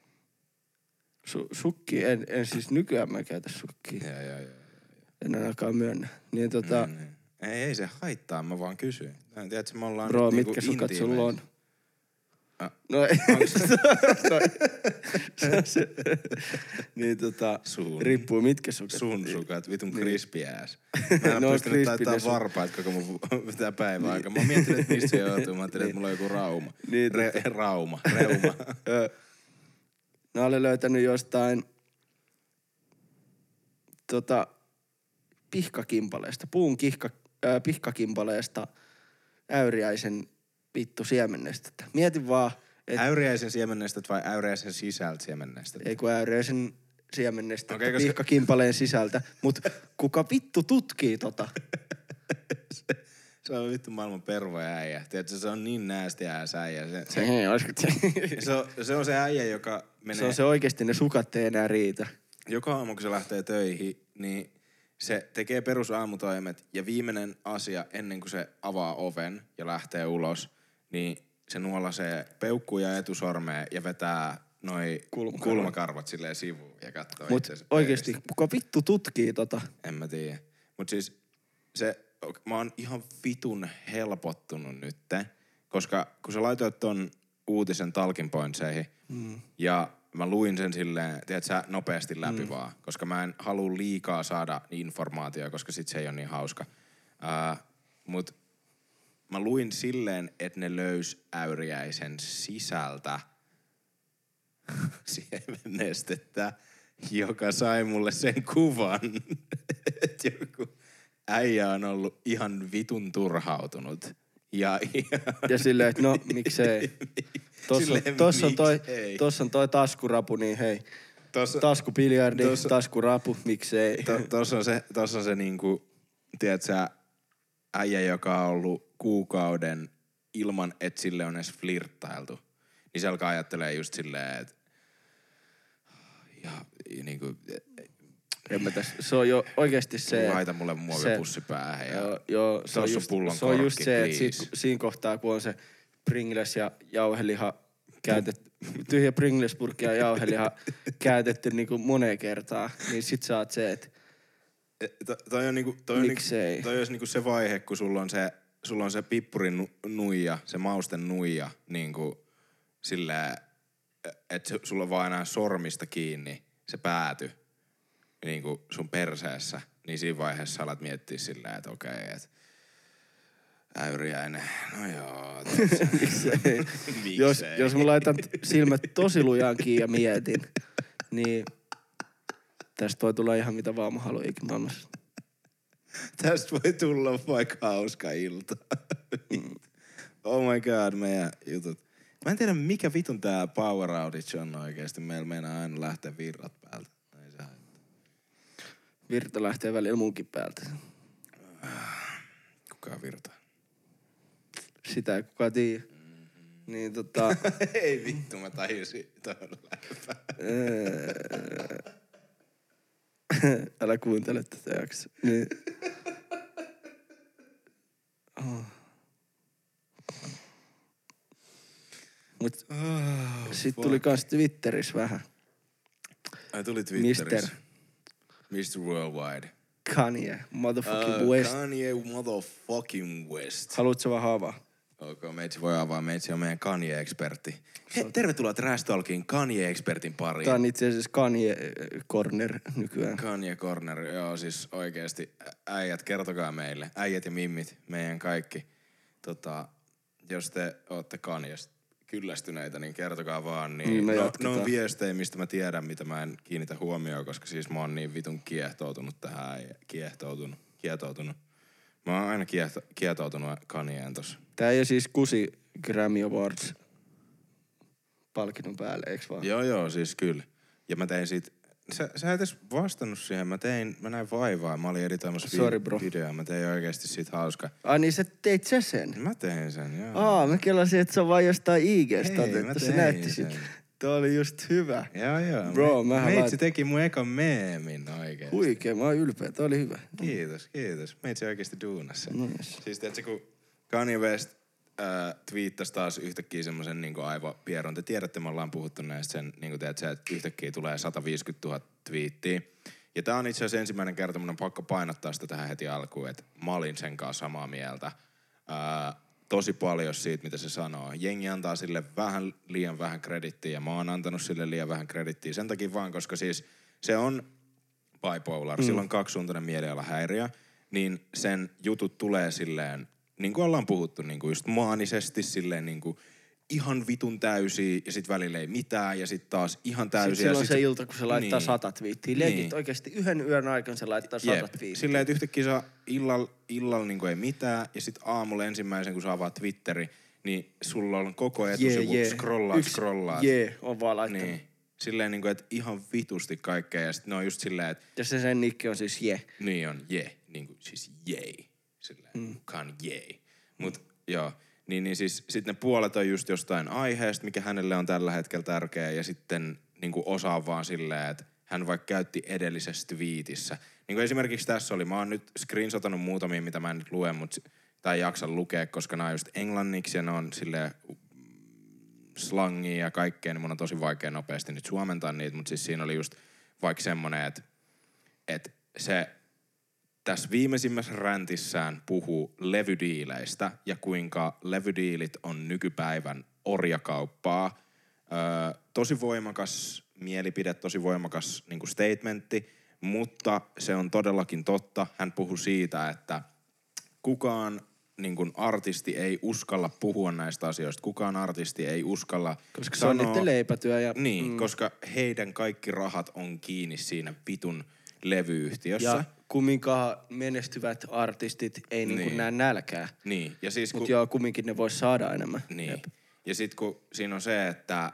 Su, sukki, en, en siis nykyään mä käytä sukkia. Joo, joo, joo. En ainakaan myönnä. Niin tota, Mm, niin. Ei, ei se haittaa, mä vaan kysyin. Tiedätkö, me ollaan bro, nyt mitkä niinku sukat sulla on? Ah. No ei. no, se, niin tota, Sun. riippuu mitkä sukat. Sun sukat, vitun Niin. crispy ass. Mä en on pystynyt sun- varpaat koko mun tää päivän aika. Mä oon miettinyt, että mistä se joutuu. Mä ajattelin, että mulla on joku rauma. Niin, Re- rauma, reuma. Mä olen löytänyt jostain tota, pihkakimpaleesta, puun kihka, äh, pihkakimpaleesta äyriäisen vittu siemennestettä. Mietin vaan, että Äyriäisen siemennestet vai äyriäisen sisältä siemennestet? ei kun äyriäisen siemennestettä Okei, okay, koska- pihkakimpaleen sisältä, mutta kuka vittu tutkii tota? Se on vittu maailman pervoja äijä. Tiedätkö, se on niin näästi äijä äijä. Se, se, se? se, on, se on se äijä, joka menee... se on se oikeesti, ne sukat ei enää riitä. joka aamu, kun se lähtee töihin, niin se tekee perusaamutoimet ja viimeinen asia ennen kuin se avaa oven ja lähtee ulos, niin se nuolasee peukkuja ja etusormea ja vetää noi Kulmakarvat. kulmakarvat silleen sivuun ja katsoo Mut itsensä oikeesti, peilistä. kuka vittu tutkii tota? En mä tiedä. Mut siis se, mä oon ihan vitun helpottunut nytte, koska kun sä laitoit ton uutisen talking pointseihin mm. ja mä luin sen silleen, tiedät sä, nopeasti läpi mm. vaan, koska mä en halua liikaa saada informaatiota, koska sit se ei ole niin hauska. Uh, mut mä luin silleen, että ne löys äyriäisen sisältä siemennestettä, joka sai mulle sen kuvan, että joku äijä on ollut ihan vitun turhautunut. Ja, ja Ja silleen, että no, miksei. Tossa, Silleen, tossa, on toi, miksei? tossa on toi taskurapu, niin hei. tossa, Taskupiljardi, Tossa- taskurapu, miksei. to, tossa on se, tossa on se niinku, tiedätkö sä, äijä, joka on ollut kuukauden ilman, että sille on edes flirttailtu. Niin se alkaa ajattelee just silleen, että ja niinku, En mä täs, se on jo oikeesti se... laita mulle muovipussi päähän. Ja, Joo, joo, se on just, pullon se, on just se, että sit, siinä kohtaa, kun on se Pringles ja jauheliha käytetty, tyhjä Pringles-purkki ja jauheliha käytetty niinku moneen kertaan, niin sit saat se, että To, toi on niinku, toi on niinku, toi olisi niinku se vaihe, kun sulla on se, sulla on se pippurin nu- nuija, se mausten nuija, niinku sillä, että sulla on vaan enää sormista kiinni se pääty niinku sun perseessä, niin siinä vaiheessa alat miettiä silleen, että okei, että äyriäinen, no joo. miksei. Miksei? jos, jos mä laitan silmät tosi lujaan kiinni ja mietin, niin tästä voi tulla ihan mitä vaan mä haluan ikinä maailmassa. Tästä voi tulla vaikka hauska ilta. oh my god, meidän jutut. Mä en tiedä, mikä vitun tää power outage on oikeesti. Meillä meinaa aina lähteä virrat päältä. Ei se haittaa. Virta lähtee välillä munkin päältä. Kuka virtaa? Sitä ei kukaan tiedä. Niin tota... Ei vittu, mä tajusin tuolla läppää. Älä kuuntele tätä jaksoa. Niin. Oh. Mut sit tuli kans Twitterissä vähän. Ai tuli Twitterissä. Mister. Mr. Worldwide. Kanye, motherfucking Uh, West. Kanye motherfucking West. Haluatko vaan avaa? Ok, meitsi voi avaa. Meitsi on meidän Kanye-ekspertti. He, tervetuloa Trash Talkin Kanye-ekspertin pariin. Tää on itse asiassa Kanye äh, Corner nykyään. Kanye Corner, joo siis oikeesti ä- äijät, kertokaa meille, äijät ja mimmit, meidän kaikki. Tota, jos te ootte Kanyesta kyllästyneitä, niin kertokaa vaan. Niin Mm, me no, no on viestejä, mistä mä tiedän, mitä mä en kiinnitä huomioon, koska siis mä oon niin vitun kiehtoutunut tähän kiehtoutunut, kietoutunut. Mä oon aina kiehto, kietoutunut Kanyeen tossa. Tää ei ole siis kusi Grammy Awards palkinnon päälle, eiks vaan? Joo, joo, siis kyllä. Ja mä tein siitä, sä, sä et edes vastannut siihen, mä tein, mä näin vaivaa, mä olin editoimassa Sorry, bro. videoa, mä tein oikeesti siitä hauska. Ai niin sä teit sä sen? Mä tein sen, joo. Aa, mä kelasin, että se on vaan jostain IGstä Ei, mä tein näytti sen. sit. Tuo oli just hyvä. Joo, joo. Bro, Me, mähän Meitsi lait- teki mun ekan meemin oikein. Huikee, mä oon ylpeä. Tuo oli hyvä. Kiitos, kiitos. Meitsi oikeesti duunas sen. Nice. Siis tiedätkö, kun Kanye West äh, twiittasi taas yhtäkkiä semmoisen niin aivopieron. Te tiedätte, me ollaan puhuttu näistä sen, niin kuin teet, se, että yhtäkkiä tulee 150 000 twiittiä. Ja tää on itse asiassa ensimmäinen kerta, mun on pakko painottaa sitä tähän heti alkuun, että mä olin sen kanssa samaa mieltä. Ää, tosi paljon siitä, mitä se sanoo. Jengi antaa sille vähän liian vähän kredittiä ja mä oon antanut sille liian vähän kredittiä. Sen takia vaan, koska siis se on bipolar, mm. sillä on kaksisuuntainen mielialahäiriö, niin sen jutut tulee silleen, niin kuin ollaan puhuttu, niin kuin just maanisesti silleen niin kuin ihan vitun täysiä ja sit välillä ei mitään ja sit taas ihan täysiä. Sitten ja silloin sit se ilta, kun se laittaa niin. sata twiittiä. Legit Niin. oikeasti yhden yön aikana se laittaa sata Jep. twiittiä. Silleen, että yhtäkkiä saa illalla, illalla niin ei mitään ja sit aamulla ensimmäisen, kun sä avaat Twitteri, niin sulla on koko etusivu, yeah, scrollaat, Yksi scrollaat. Jee, on vaan laittanut. Niin. Silleen niin kuin, että ihan vitusti kaikkea ja sit ne on just silleen, että Ja se sen nikki on siis je. niin on je, niin kuin siis jei. Silleen, mm. Kanye. Mut joo, niin, niin siis sit ne puolet on just jostain aiheesta, mikä hänelle on tällä hetkellä tärkeä ja sitten niin kuin osa on vaan silleen, että hän vaikka käytti edellisessä twiitissä. Niin kuin esimerkiksi tässä oli, mä oon nyt screenshotannut muutamia, mitä mä en nyt lue, mutta tai jaksa lukea, koska nämä on just englanniksi ja ne on silleen slangia ja kaikkea, niin mun on tosi vaikea nopeasti nyt suomentaa niitä, mutta siis siinä oli just vaikka semmonen, että, että se tässä viimeisimmässä räntissään puhuu levydiileistä ja kuinka levydiilit on nykypäivän orjakauppaa. Öö, tosi voimakas mielipide, tosi voimakas niin statementti, mutta se on todellakin totta. Hän puhuu siitä, että kukaan niin kuin artisti ei uskalla puhua näistä asioista. Kukaan artisti ei uskalla Koska se on niiden leipätyö ja... Niin, mm. koska heidän kaikki rahat on kiinni siinä vitun levyyhtiössä. Ja kumminkaan menestyvät artistit ei niinku Niin. näe nälkää. Niin, ja siis kun... Mutta joo, kumminkin ne vois saada enemmän. Niin. Jep. Ja sitten kun siinä on se, että,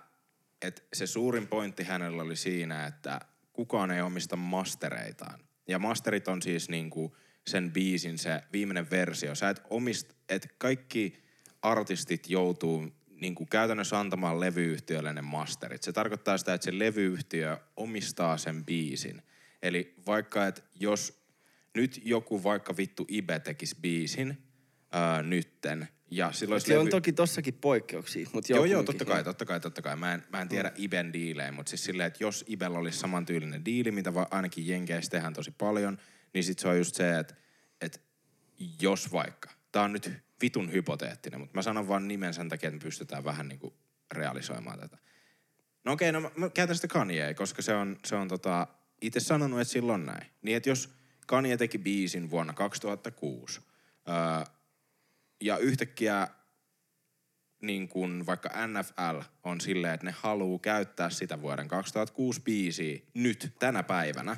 että se suurin pointti hänellä oli siinä, että kukaan ei omista mastereitaan. Ja masterit on siis niinku sen biisin se viimeinen versio. Sä et omist, että kaikki artistit joutuu niinku käytännössä antamaan levyyhtiölle ne masterit. Se tarkoittaa sitä, että se levyyhtiö omistaa sen biisin. Eli vaikka, että jos nyt joku vaikka vittu Ibe tekisi biisin ää, nytten, ja silloin Se on toki tossakin poikkeuksia, mutta Joo, joo, totta kai, totta kai, totta kai. Mä en, mä en tiedä Mm. Iben diilejä, mutta siis silleen, että jos Ibellä olisi samantyylinen diili, mitä va- ainakin Jenkeissä tehdään tosi paljon, niin sit se on just se, että, että jos vaikka, tää on nyt vitun hypoteettinen, mutta mä sanon vaan nimen sen takia, että me pystytään vähän niinku realisoimaan tätä. No okei, no mä, mä käytän sitä Kanye, koska se on, se on tota, itse sanonut, että silloin näin. Niin että jos Kanye teki biisin vuonna 2006, öö, ja yhtäkkiä niin kuin vaikka NFL on silleen, että ne haluu käyttää sitä vuoden 2006 biisiä nyt, tänä päivänä,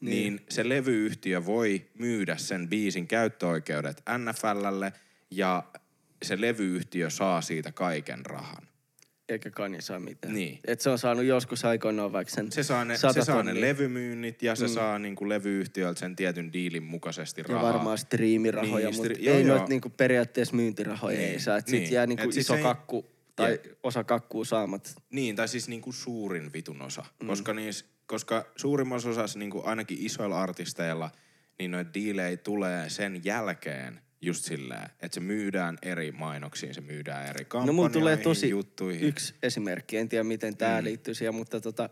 niin. niin se levyyhtiö voi myydä sen biisin käyttöoikeudet NFLlle ja se levyyhtiö saa siitä kaiken rahan. Eikä Kanye saa mitään. Niin. Et se on saanut joskus aikoinaan vaikka sen Se saa ne, 100 se saa ne levymyynnit ja se mm. saa niinku levyyhtiöltä sen tietyn diilin mukaisesti Ja rahaa. varmaan striimirahoja, Niin, mutta stri- joo, ei noita niinku periaatteessa myyntirahoja Niin, ei saa. Et niin. sit jää niinku Et iso se ei- kakku tai Jep. osa kakkuu saamat. Niin, tai siis niinku suurin vitun osa. Mm. Koska, niis, koska suurimmassa osassa niinku ainakin isoilla artisteilla, niin noita diilejä tulee sen jälkeen just silleen, että se myydään eri mainoksiin, se myydään eri No kampanjoihin, mulla tulee tosi juttuihin. yksi esimerkki. En tiedä, miten tämä mm. liittyy siihen, mutta tota,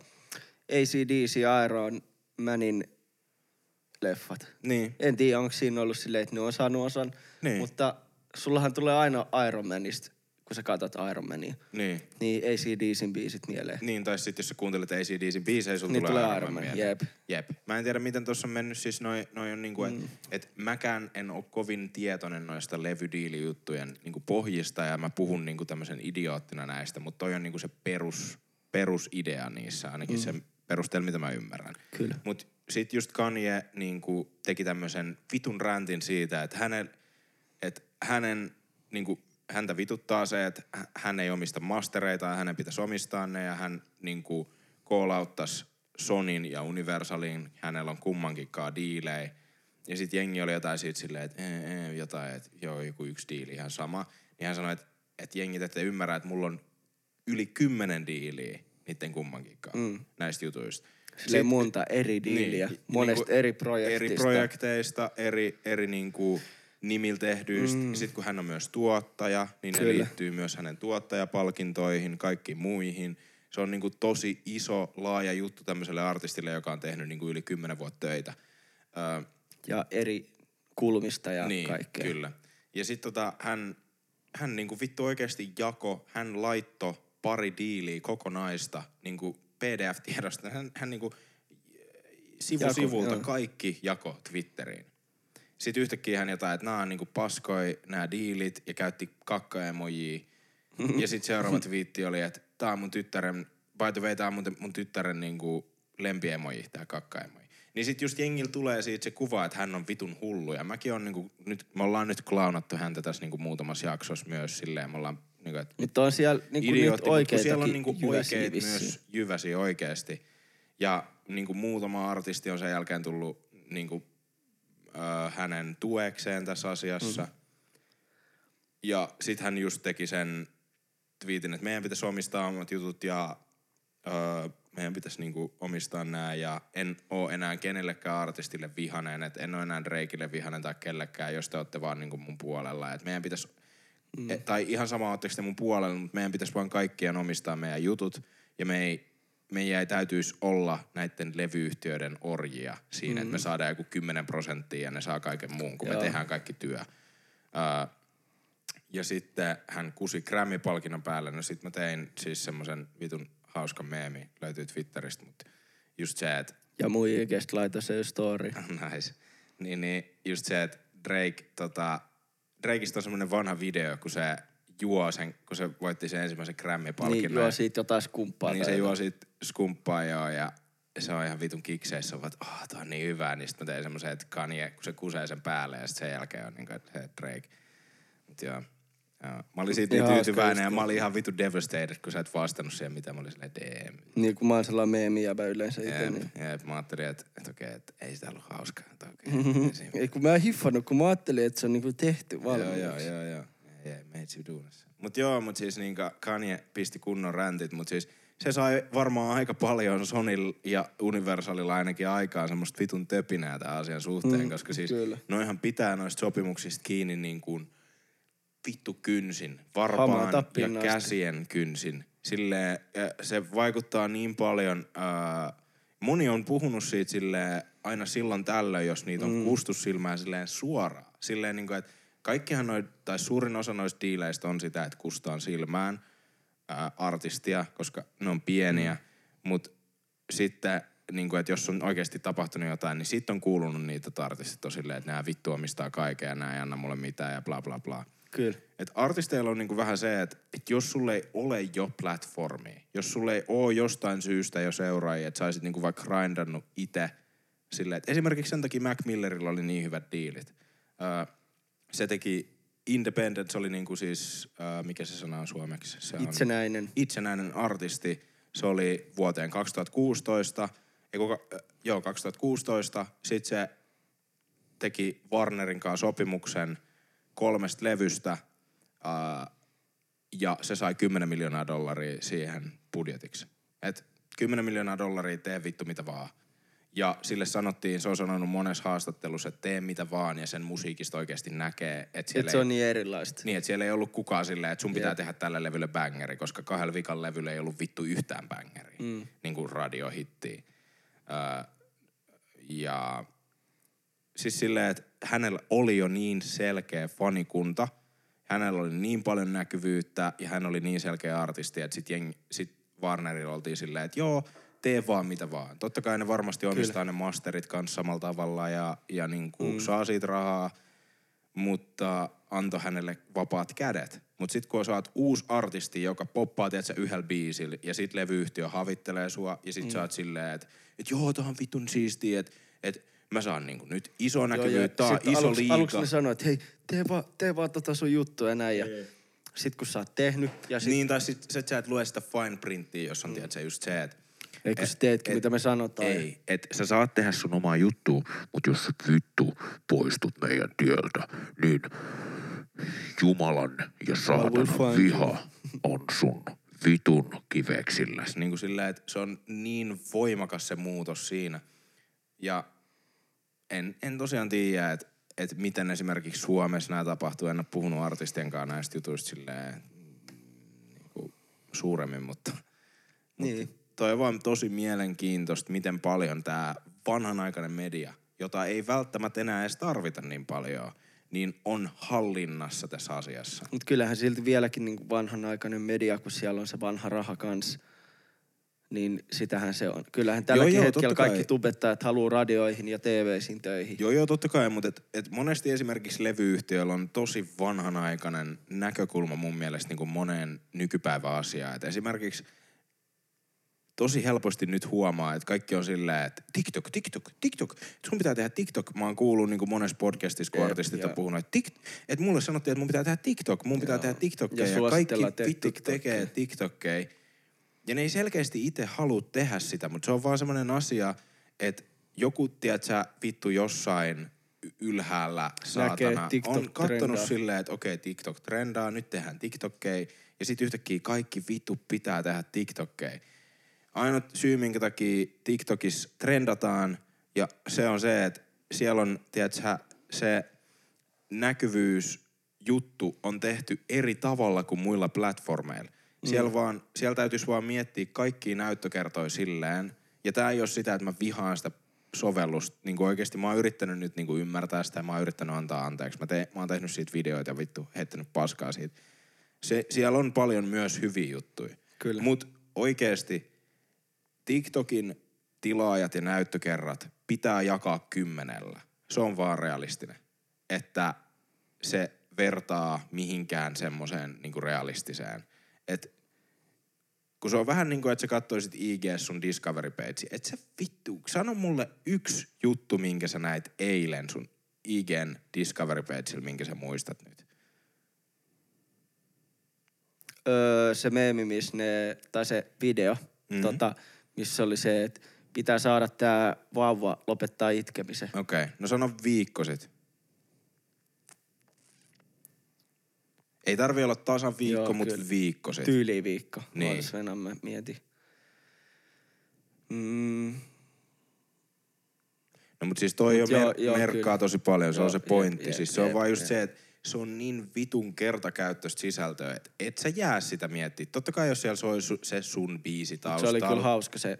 ACDC Iron Manin leffat. Niin, En tiedä, onko siinä ollut silleen, että ne on saanut osan. Niin. Mutta sullahan tulee aina Iron Manista, kun sä katsot Iron Mania. niin. Niin ACDCin biisit mieleen. Niin, tai sitten jos sä kuuntelet ACDCin biisejä, sulla Niin tulee tulee Iron Man jep. Jep. Mä en tiedä, miten tuossa on mennyt, siis noi, noi on niinku, mm. että et mäkään en ole kovin tietoinen noista levydiilijuttujen niinku pohjista, ja mä puhun niinku tämmöisen idioottina näistä, mutta toi on niinku se perus, perusidea niissä, ainakin mm. se perusteella, mitä mä ymmärrän. Kyllä. Mut sit just Kanye niinku teki tämmöisen vitun räntin siitä, että hänen, että hänen niinku, häntä vituttaa se, että hä- hän ei omista mastereita ja hänen pitäisi omistaa ne ja hän niinku call-outtas Sonin ja Universalin, hänellä on kummankinkaan diilejä. Ja sitten jengi oli jotain siitä silleen, että ee, ee, jotain, että joo, joku yksi diili ihan sama. Niin hän sanoi, että, että jengit ette ymmärrä, että mulla on yli kymmenen diiliä niiden kummankinkaan mm. näistä jutuista. Silleen monta eri diiliä, monesta eri projektista. Eri projekteista, eri, eri niinku nimillä tehdyistä. Mm. Sitten kun hän on myös tuottaja, niin Kyllä. ne liittyy myös hänen tuottajapalkintoihin, kaikkiin muihin. Se on niinku tosi iso, laaja juttu tämmöiselle artistille, joka on tehnyt niinku yli kymmenen vuotta töitä. Öö, Ja eri kulmista ja niin, kaikkea. kyllä. Ja sitten tota, hän, hän niinku vittu oikeasti jako, hän laitto pari diiliä kokonaista niinku PDF-tiedosta. Hän, hän niinku sivu Jako, sivulta joo. kaikki jako Twitteriin. Sitten yhtäkkiä hän jotain, että nämä on niinku paskoi nämä diilit ja käytti kakkaemojia. ja sitten seuraava twiitti oli, että tämä on mun tyttären, by the way, tämä on mun, mun tyttären niinku lempiemoji, tämä kakkaemoji. Niin sit just jengillä tulee siitä se kuva, että hän on vitun hullu. Ja mäkin on niinku, nyt, me ollaan nyt klaunattu häntä tässä niinku muutamassa jaksossa myös silleen, me ollaan niinku, että Mutta on siellä niinku nyt kun siellä on oikeitakin niinku oikeet vissiin. myös jyväsi oikeesti. Ja niinku muutama artisti on sen jälkeen tullut niinku, äh, hänen tuekseen tässä asiassa. Mm. Ja sit hän just teki sen twiitin, että meidän pitäisi omistaa omat jutut ja öö, meidän pitäisi niinku omistaa nämä ja en oo enää kenellekään artistille vihanen, että en oo enää Drakeille vihanen tai kellekään, jos te ootte vaan niinku mun puolella. Et meidän pitäisi, mm. e, tai ihan sama ootteko te mun puolella, mutta meidän pitäisi vaan kaikkien omistaa meidän jutut ja me ei, meidän ei täytyisi olla näiden levyyhtiöiden orjia siinä, mm. että me saadaan joku 10 prosenttia ja ne saa kaiken muun, kun Joo. Me tehdään kaikki työ. Öö, ja sitten hän kusi Grammy-palkinnon päälle. No sit mä tein siis semmoisen vitun hauskan meemi, löytyy Twitteristä, mutta just se, että Ja mun IGstä laita se story. nice. Niin, niin just se, että Drake, tota, Drakeista on semmoinen vanha video, kun se juo sen, kun se voitti sen ensimmäisen Grammy-palkinnon. Niin juo siitä jotain skumppaa. Niin se juo siitä skumppaa joo ja se on ihan vitun kikseissä, vaan että oh, tää on niin hyvä. Niin sit mä tein semmoisen, että Kanye, kun se kusee sen päälle ja sit sen jälkeen on niin kuin, se Drake. Mut joo. joo. Mä olin siitä niin tyytyväinen ja mä olin ihan vitun devastated, kun sä et vastannut siihen, mitä mä olin silleen DM. Niin kuin mä oon sellainen meemijäbä yleensä itse. Jep, Niin. jep, mä ajattelin, että, että okei, että ei sitä ollut hauskaa. Että okei, ei kun mä en hiffannut, kun mä ajattelin, että se on niinku tehty Joo, valmiiksi. joo, joo, joo. Ei, ei, meitsi duunassa. Mut joo, mut siis niin Kanye pisti kunnon räntit, mut siis se sai varmaan aika paljon Sonil ja Universalilla ainakin aikaa semmoista vitun töpinää tämän asian suhteen, mm, koska siis kyllä. noihan pitää noista sopimuksista kiinni niin kuin vittu kynsin, varpaan ja käsien kynsin. Silleen, se vaikuttaa niin paljon, ää, moni on puhunut siitä silleen aina silloin tällöin, jos niitä on mm. kustu silmään silleen suoraan. Silleen niin kuin, että kaikkihan noi, tai suurin osa noista diileistä on sitä, että kustaan silmään ää, artistia, koska ne on pieniä, mm. mutta sitten niin kuin, että jos on oikeasti tapahtunut jotain, niin sitten on kuulunut niitä artistit silleen, että nämä vittu omistaa kaiken ja nämä ei anna mulle mitään ja bla bla bla. Kyllä. Et artisteilla on niinku vähän se, että et jos sulle ei ole jo platformia, jos sulle ei ole jostain syystä jo seuraajia, että sä olisit niinku vaikka grindannut itse Silleen, että esimerkiksi sen takia Mac Millerillä oli niin hyvät diilit. Öö, se teki independent, se oli niinku siis, öö, mikä se sana on suomeksi? Se on Itsenäinen. itsenäinen artisti. Se oli vuoteen 2016, ei kuka, äh, joo 2016. Sitten se teki Warnerin kanssa sopimuksen kolmesta levystä äh, ja se sai 10 miljoonaa dollaria siihen budjetiksi. Et 10 miljoonaa dollaria, tee vittu mitä vaan. Ja sille sanottiin, se on sanonut monessa haastattelussa, että tee mitä vaan ja sen musiikista oikeasti näkee, että siellä Et se ei- on niin erilaista. niin, että siellä ei ollut kukaan silleen, että sun pitää Jep. tehdä tälle levylle bangeri, koska kahdella vikan levyllä ei ollut vittu yhtään bangeri. Mm. Niin kuin radiohittiä. Öö, ja siis silleen, että hänellä oli jo niin selkeä fanikunta, hänellä oli niin paljon näkyvyyttä ja hän oli niin selkeä artisti, että sit, jeng, sit Warnerilla oltiin silleen, että joo, tee vaan mitä vaan. Totta kai ne varmasti omistaa ne masterit kanssa samalla tavalla ja, ja niin kuin mm. saa siitä rahaa, mutta antoi hänelle vapaat kädet. Mutta sitten kun oot uusi artisti, joka poppaa tiedätkö, yhdellä biisillä ja sit levyyhtiö havittelee sua ja sit mm. sä oot silleen, että et joo, tää on vitun siistiä, että et mä saan niinku nyt iso näkyvyyttä, tää on iso aluksi, liiga. aluksi ne sanoi, että hei, tee vaan, tee vaan tota sun juttua ja näin. Ja sit kun sä oot tehnyt ja sit, Niin, tai sit, sit sä et lue sitä fine printtiä, jos on mm. tiedätkö, just se, että eikö sä teetkin, mitä me sanotaan. ei, Et sä saat tehdä sun omaa juttua, mutta jos sä vittu poistut meidän tieltä, niin Jumalan ja saatanan viha on sun vitun kiveksillä. niin kuin sillä, että se on niin voimakas se muutos siinä. Ja en, en tosiaan tiedä, että, että miten esimerkiksi Suomessa nämä tapahtuu. En ole puhunut artistien kanssa näistä jutuista silleen, niin kuin suuremmin, mutta, Niin. mutta toi on vaan tosi mielenkiintoista, miten paljon tämä vanhanaikainen media, jota ei välttämättä enää edes tarvita niin paljon, niin on hallinnassa tässä asiassa. Mutta kyllähän silti vieläkin niin vanhanaikainen media, kun siellä on se vanha raha kanssa, niin sitähän se on. Kyllähän tälläkin joo, hetkellä totta kai. kaikki tubettajat haluaa radioihin ja TV-siin töihin. Joo, joo, totta kai, mutta et, et monesti esimerkiksi levyyhtiöllä on tosi vanhanaikainen näkökulma mun mielestä niin kuin moneen nykypäivän asiaan. Et esimerkiksi tosi helposti nyt huomaa, että kaikki on silleen, että TikTok, TikTok, TikTok. Sun pitää tehdä TikTok. Mä oon kuullut niin kuin monessa podcastissa, kun artistit on joo. puhunut, että, tik, että mulle sanottiin, että mun pitää tehdä TikTok. Mun pitää tehdä TikTokkeja. Ja Ja, kaikki vittu tekee TikTokkeja. Ja ne ei selkeästi itse halua tehdä sitä, mutta se on vaan semmoinen asia, että joku, tiedät sä, vittu jossain ylhäällä saatana on kattonut silleen, että okei, TikTok trendaa, nyt tehdään TikTokkeja. Ja sitten yhtäkkiä kaikki vittu pitää tehdä TikTokkeja. Ainut syy, minkä takia TikTokissa trendataan, ja se on se, että siellä on, tiedät sä, se näkyvyysjuttu on tehty eri tavalla kuin muilla platformeilla. Siellä, vaan, siellä täytyisi vaan miettiä kaikkia näyttökertoja silleen, ja tää ei ole sitä, että mä vihaan sitä sovellusta. Niin kuin oikeasti mä oon yrittänyt nyt niin kuin ymmärtää sitä ja mä oon yrittänyt antaa anteeksi. Mä, te, mä oon tehnyt siitä videoita ja vittu heittänyt paskaa siitä. Se, siellä on paljon myös hyviä juttuja. Kyllä. Mutta oikeasti TikTokin tilaajat ja näyttökerrat pitää jakaa kymmenellä. Se on vaan realistinen. Että se vertaa mihinkään semmoiseen niinku realistiseen. Et kun se on vähän niin kuin, että sä katsoisit IG sun Discovery page, että se vittu, sano mulle yksi juttu, minkä sä näit eilen sun IGn Discovery pageilla, minkä sä muistat nyt. Öö, se meemi, missä ne, tai se video, Mhm. mm-hmm. tota, missä oli se, että pitää saada tää vauva lopettaa itkemisen. Okei, okay. no sano viikko sit. Ei tarvi olla tasan viikko, mutta viikko sit. Tyyliviikko. Niin. Niin. Venä, mä mietin. Mm, No mutta siis toi Mut jo mer- joo, merkkaa kyllä. tosi paljon, se Joo, on se pointti. jep, siis se on jep, vaan just jep. se, että se on niin vitun kertakäyttöistä sisältöä, että et sä jää sitä miettiä. Totta kai jos siellä soi su- se sun biisi se taustalla. oli kyllä hauska se.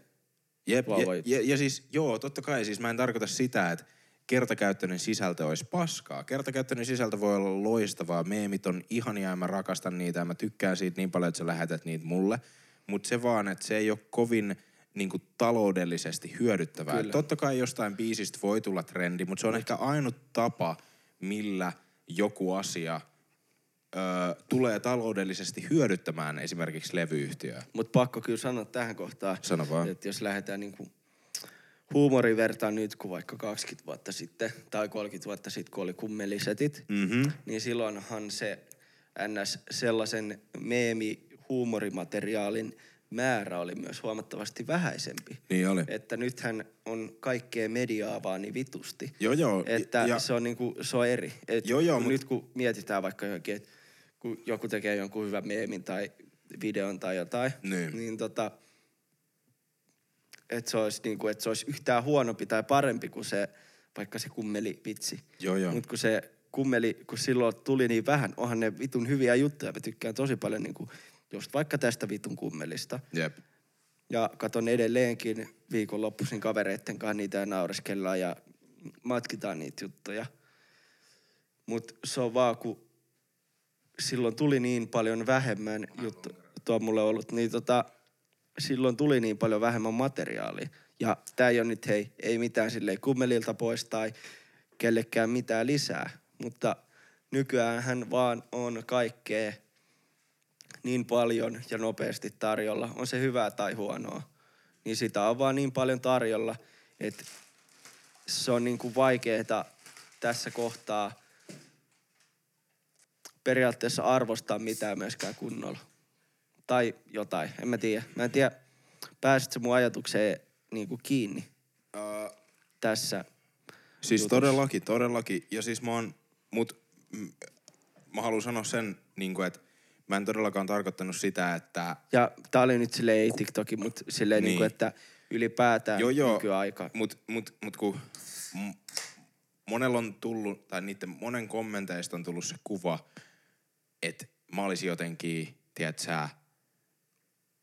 Jep, ja, ja, ja, siis joo, totta kai siis mä en tarkoita sitä, että kertakäyttöinen sisältö olisi paskaa. Kertakäyttöinen sisältö voi olla loistavaa, meemit on ihania ja mä rakastan niitä ja mä tykkään siitä niin paljon, että sä lähetät niitä mulle. Mutta se vaan, että se ei ole kovin niin kuin, taloudellisesti hyödyttävää. Kyllä. Totta kai jostain biisistä voi tulla trendi, mutta se on ehkä ainut tapa, millä joku asia ö, tulee taloudellisesti hyödyttämään esimerkiksi levyyhtiöä. Mutta pakko kyllä sanoa tähän kohtaan, Sano vaan. että jos lähdetään niinku huumoriverta nyt kuin vaikka 20 vuotta sitten tai 30 vuotta sitten, kun oli kummelisetit, Mhm. niin silloinhan se ns. sellaisen meemi huumorimateriaalin määrä oli myös huomattavasti vähäisempi. Niin oli. Että nythän on kaikkea mediaa vaan niin vitusti. Joo, joo. Että ja- se, on niinku, se on eri. Et Joo, joo, kun mut- Nyt kun mietitään vaikka johonkin, että kun joku tekee jonkun hyvän meemin tai videon tai jotain, Niin. niin tota, että se, olisi niinku, että se olisi yhtään huonompi tai parempi kuin se, vaikka se kummeli vitsi. Joo, joo. Mutta kun se kummeli, kun silloin tuli niin vähän, onhan ne vitun hyviä juttuja. Mä tykkään tosi paljon niinku, just vaikka tästä vitun kummelista. Jep. Ja katon edelleenkin viikonloppuisin kavereitten kanssa niitä ja naureskellaan ja matkitaan niitä juttuja. Mutta se on vaan, kun silloin tuli niin paljon vähemmän juttu, tuo mulle ollut, niin tota, silloin tuli niin paljon vähemmän materiaalia. Ja tää ei ole nyt, hei, ei mitään silleen kummelilta pois tai kellekään mitään lisää. Mutta nykyään hän vaan on kaikkea niin paljon ja nopeasti tarjolla, on se hyvää tai huonoa, niin sitä on vaan niin paljon tarjolla, että se on niin kuin vaikeeta tässä kohtaa periaatteessa arvostaa mitään myöskään kunnolla. Tai jotain, en mä tiedä. Mä en tiedä, pääsitkö mun ajatukseen niin kuin kiinni Uh, tässä. Siis jutussa. todellakin, todellakin. Ja siis mä oon, mut mm, mä haluan sanoa sen, niin kuin, että mä en todellakaan tarkoittanut sitä, että Ja tää oli nyt silleen ei TikTokin, mutta silleen niin. Niin. niin kuin, että ylipäätään joo joo, nykyaika. mut, mut, mut kun monella on tullut, tai niiden monen kommenteista on tullut se kuva, että mä olisin jotenkin, tiedät sä,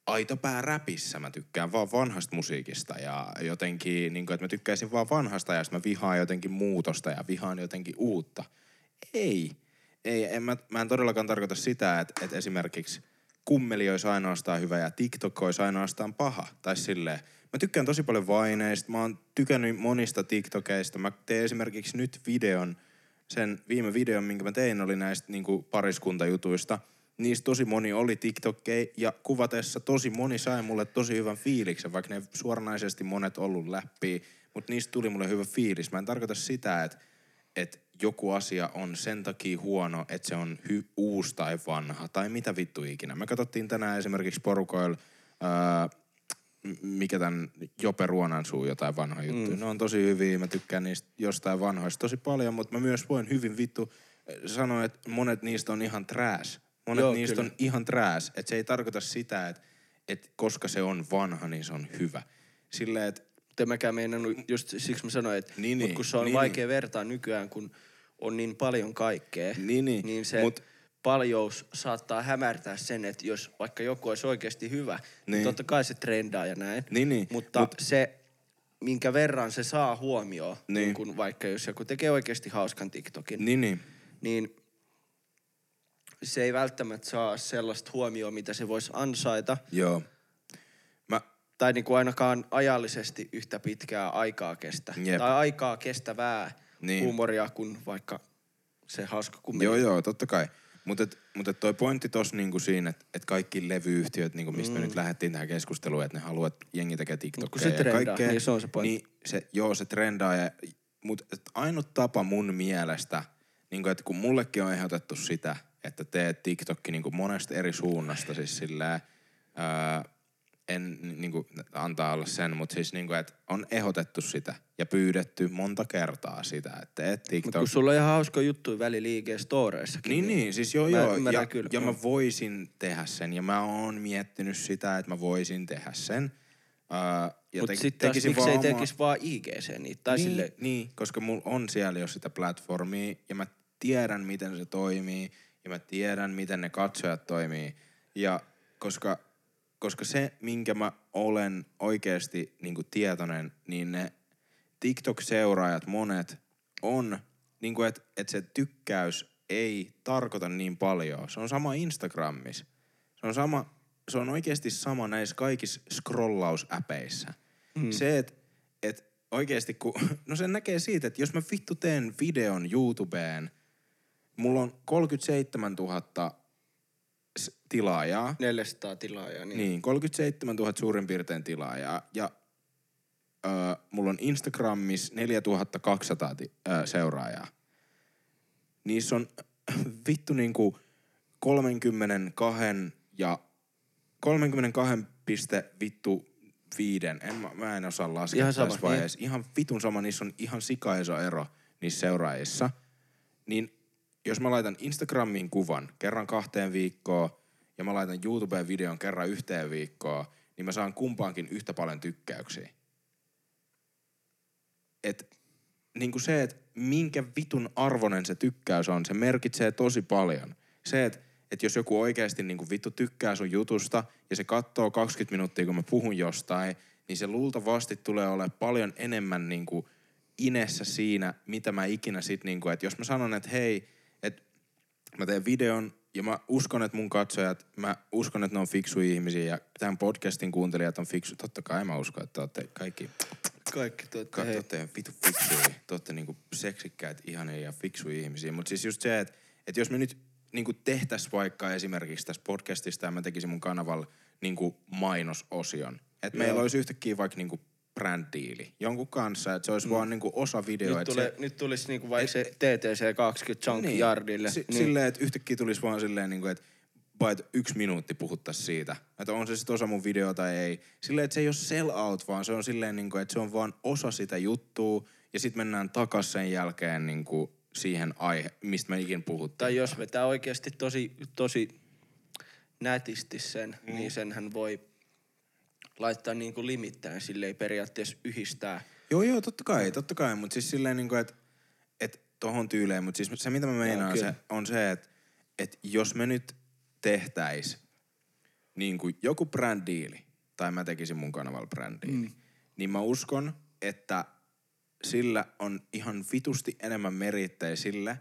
aitopää räpissä. Mä tykkään vaan vanhasta musiikista ja jotenkin, niin kuin, että mä tykkäisin vaan vanhasta ja mä vihaan jotenkin muutosta ja vihaan jotenkin uutta. Ei. Ei, en mä, mä en todellakaan tarkoita sitä, että, että esimerkiksi kummeli olisi ainoastaan hyvä ja TikTok olisi ainoastaan paha. Tai silleen. Mä tykkään tosi paljon vaineista. Mä oon tykännyt monista TikTokeista. Mä teen esimerkiksi nyt videon, sen viime videon, minkä mä tein, oli näistä niin pariskuntajutuista. Niistä tosi moni oli TikTokkeja ja kuvatessa tosi moni sai mulle tosi hyvän fiiliksen, vaikka ne suoranaisesti monet ollut läpi, mutta niistä tuli mulle hyvä fiilis. Mä en tarkoita sitä, että että joku asia on sen takia huono, että se on hy- uusi tai vanha tai mitä vittu ikinä. Me katsottiin tänään esimerkiksi porukoilla, ää, mikä tämän Jope Ruonansuu jotain vanhoja juttuja. Mm. Ne on tosi hyviä, mä tykkään niistä jostain vanhoista tosi paljon, mutta mä myös voin hyvin vittu sanoa, että monet niistä on ihan trash. Monet Joo, niistä kyllä. on ihan trash. Että se ei tarkoita sitä, että, että koska se on vanha, niin se on hyvä. Silleen, että Mutta en mäkään meinannut, just siksi mä sanoin, että Niin, niin, kun se on niin, vaikea vertaa nykyään, kun on niin paljon kaikkea, Niin, niin, niin se mut- paljous saattaa hämärtää sen, että jos vaikka joku olisi oikeasti hyvä, niin, Niin. totta kai se trendaa ja näin. Niin, niin. Mutta Mut- se, minkä verran se saa huomioon, Niin. niin. kun vaikka jos joku tekee oikeasti hauskan TikTokin, niin, niin. niin se ei välttämättä saa sellaista huomioon, mitä se voisi ansaita. Joo. Mä, Tai niin kuin ainakaan ajallisesti yhtä pitkää aikaa kestä. Jep. Tai aikaa kestävää Niin. huumoria kuin vaikka se hauska kummeli. Joo, joo, totta kai. Mutta et, mut et toi pointti tossa niinku siinä, että et kaikki levyyhtiöt, niinku mistä mm. me nyt lähdettiin tähän keskusteluun, että ne haluaa, että jengi tekee TikTokia se ja trendaa, kaikkea. niin se on se pointti. Niin se, joo, se trendaa. Ja, mutta ainut tapa mun mielestä, niinku, että kun mullekin on ehdotettu sitä, että teet TikTokki niinku monesta eri suunnasta, siis silleen, ää, en niinku, antaa olla sen, mutta siis niinku, että on ehdotettu sitä ja pyydetty monta kertaa sitä, että Mutta TikTok. kun sulla on ihan hauska juttu väliliike storeissakin. Niin, niin, siis joo, Mä joo. Ja, kyllä. ja mä voisin tehdä sen. Ja mä oon miettinyt sitä, että mä voisin tehdä sen. Uh, Mutta te- sitten taas miksei vaan tekisi vaan IGC niitä. Tai niin, sille, niin, koska mulla on siellä jo sitä platformia ja mä tiedän, miten se toimii ja mä tiedän, miten ne katsojat toimii. Ja koska, koska se, minkä mä olen oikeasti niin tietoinen, niin ne TikTok-seuraajat monet on, niin että et se tykkäys ei tarkoita niin paljon. Se on sama Instagramissa. Se on sama, se on oikeasti sama näissä kaikissa scrollausäpeissä. Mm. Se, että et oikeasti kun, no se näkee siitä, että jos mä vittu teen videon YouTubeen, mulla on 37 000 s- tilaajaa. 400 tilaajaa. Niin. Niin, 37 000 suurin piirtein tilaajaa. Ja öö, mulla on Instagramissa 4200 ti- öö, seuraajaa. Niissä on vittu niinku 32 ja 32 piste vittu viiden. En, mä, mä en osaa laskea Ihan ihan sama, tässä vaiheessa. Ihan vitun sama, niissä on ihan sikaiso ero niissä seuraajissa. Niin jos mä laitan Instagramiin kuvan kerran kahteen viikkoon ja mä laitan YouTubeen videon kerran yhteen viikkoon, niin mä saan kumpaankin yhtä paljon tykkäyksiä. Et niin kuin se, että minkä vitun arvonen se tykkäys on, se merkitsee tosi paljon. Se, että että jos joku oikeasti niin kuin vittu tykkää sun jutusta ja se katsoo 20 minuuttia, kun mä puhun jostain, niin se luultavasti tulee olemaan paljon enemmän niin kuin inessä siinä, mitä mä ikinä sit, niin kuin, että jos mä sanon, että hei, mä teen videon ja mä uskon, että mun katsojat, mä uskon, että ne on fiksuja ihmisiä ja tämän podcastin kuuntelijat on fiksu. Totta kai mä uskon, että te olette kaikki Kaikki te hei. olette vitu fiksuja. Te olette niinku seksikkäät, ihania ja fiksuja ihmisiä. Mutta siis just se, että et jos me nyt niinku tehtäis vaikka esimerkiksi tässä podcastista ja mä tekisin mun kanavalla niinku mainososion. Että meillä olisi yhtäkkiä vaikka niinku brand-diili jonkun kanssa, että se olisi mm. vaan niinku osa videoa. Nyt, et tulee, se, nyt tulisi niinku vaikka se TTC 20 Junkyardille. Si- niin. Silleen, että yhtäkkiä tulisi vaan silleen, niin kuin, että että yksi minuutti puhuttaisiin siitä. Että on se sitten osa mun video tai ei. Silleen, että se ei ole sell out, vaan se on silleen, niin kuin, että se on vaan osa sitä juttua. Ja sitten mennään takas sen jälkeen niin kuin siihen aihe, mistä me ikin puhuttiin. Tai jos vetää oikeasti tosi, tosi nätisti sen, mm. niin senhän voi laittaa niinku limittäin, sille ei periaatteessa yhdistää. Joo, joo, totta kai, totta kai. Mutta siis silleen, niin kuin, että, että tohon tyyleen. Mutta siis se, mitä mä meinaan, se, on se, että, että jos me nyt tehtäis niin kuin joku brändiili, tai mä tekisin mun kanavalla brändiili, mm. niin mä uskon, että sillä on ihan vitusti enemmän merittejä sille,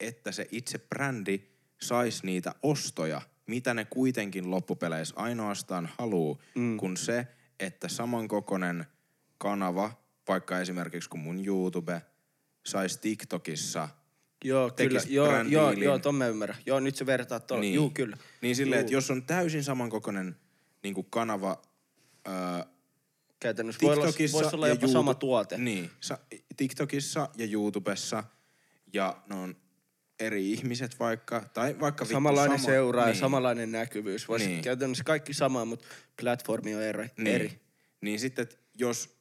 että se itse brändi saisi niitä ostoja, mitä ne kuitenkin loppupeleissä ainoastaan haluu, mm. kun se, että samankokoinen kanava, vaikka esimerkiksi kun mun YouTube, saisi TikTokissa Joo, kyllä. Joo, joo, joo, ton mä ymmärrän. Joo, nyt se vertaa tuolla. Niin. Juu, kyllä. Niin silleen, että jos on täysin samankokoinen niin kuin kanava öö, Käytännössä voi olla, TikTokissa voisi olla ja jopa YouTube- sama tuote. Niin, sa- TikTokissa ja YouTubessa ja ne on eri ihmiset vaikka, tai vaikka Samanlainen sama, seuraa niin, ja samanlainen näkyvyys. Voisi Niin. käytännössä kaikki sama, mutta platformi on eri. niin, eri. Niin sitten, että jos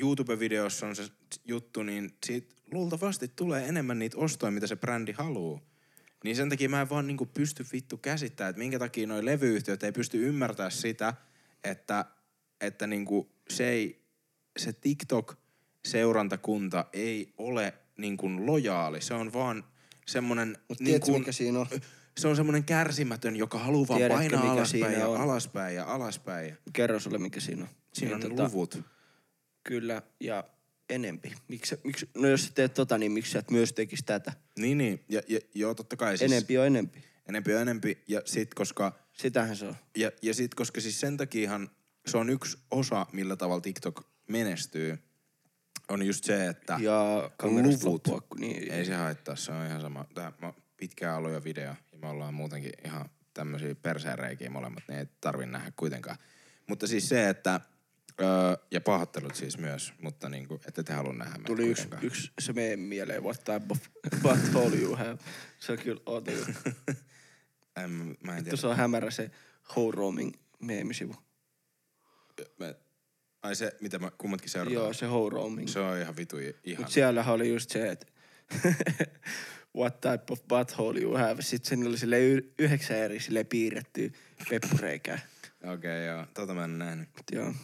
YouTube-videossa on se juttu, niin siitä luultavasti tulee enemmän niitä ostoja, mitä se brändi haluu. Niin sen takia mä en vaan niinku pysty vittu käsittämään, että minkä takia noi levyyhtiöt ei pysty ymmärtää sitä, että, että niinku se, ei, se TikTok-seurantakunta ei ole niinku lojaali. Se on vaan semmonen... Mut tiedätkö, niinku, mikä siinä on? Se on semmonen kärsimätön, joka haluaa vaan Tiedätkö, painaa alaspäin ja on? alaspäin ja alaspäin. Ja Kerro sulle, mikä siinä on. siinä Niin, on luvut. Kyllä, ja enempi. Miksi, miksi, no jos sä teet tota, niin miksi sä et myös tekis tätä? Niin, niin. Ja, ja, joo, totta kai. Siis Enempi on enempi. Enempi on enempi. Ja sit, koska, Sitähän se on. ja, ja sit, koska siis sen takiahan se on yksi osa, millä tavalla TikTok menestyy, on just se, että Ja luvut, niin. ei se haittaa, se on ihan sama. Tää, mä pitkään ollut jo video, ja me ollaan muutenkin ihan tämmöisiä perseenreikiä molemmat, niin ei tarvi nähdä kuitenkaan. Mutta siis se, että, öö, ja pahoittelut siis myös, mutta niinku, ette te halua nähdä meitä Tuli yksi, yksi se meidän mieleen, what type of butthole you have. Se on kyllä outo. En, mä en tiedä. Tuossa on hämärä se How Roaming meemisivu. Me, ai se, mitä mä kummatkin seurataan. Joo, se How Roaming. Se on ihan vitu ihan. Mut siellähän oli just se, että what type of butthole you have. Sitten siinä oli sille y- yhdeksän eri sille piirrettyä peppureikää. Okei, okay, joo. Tota mä en nähnyt. Mut joo,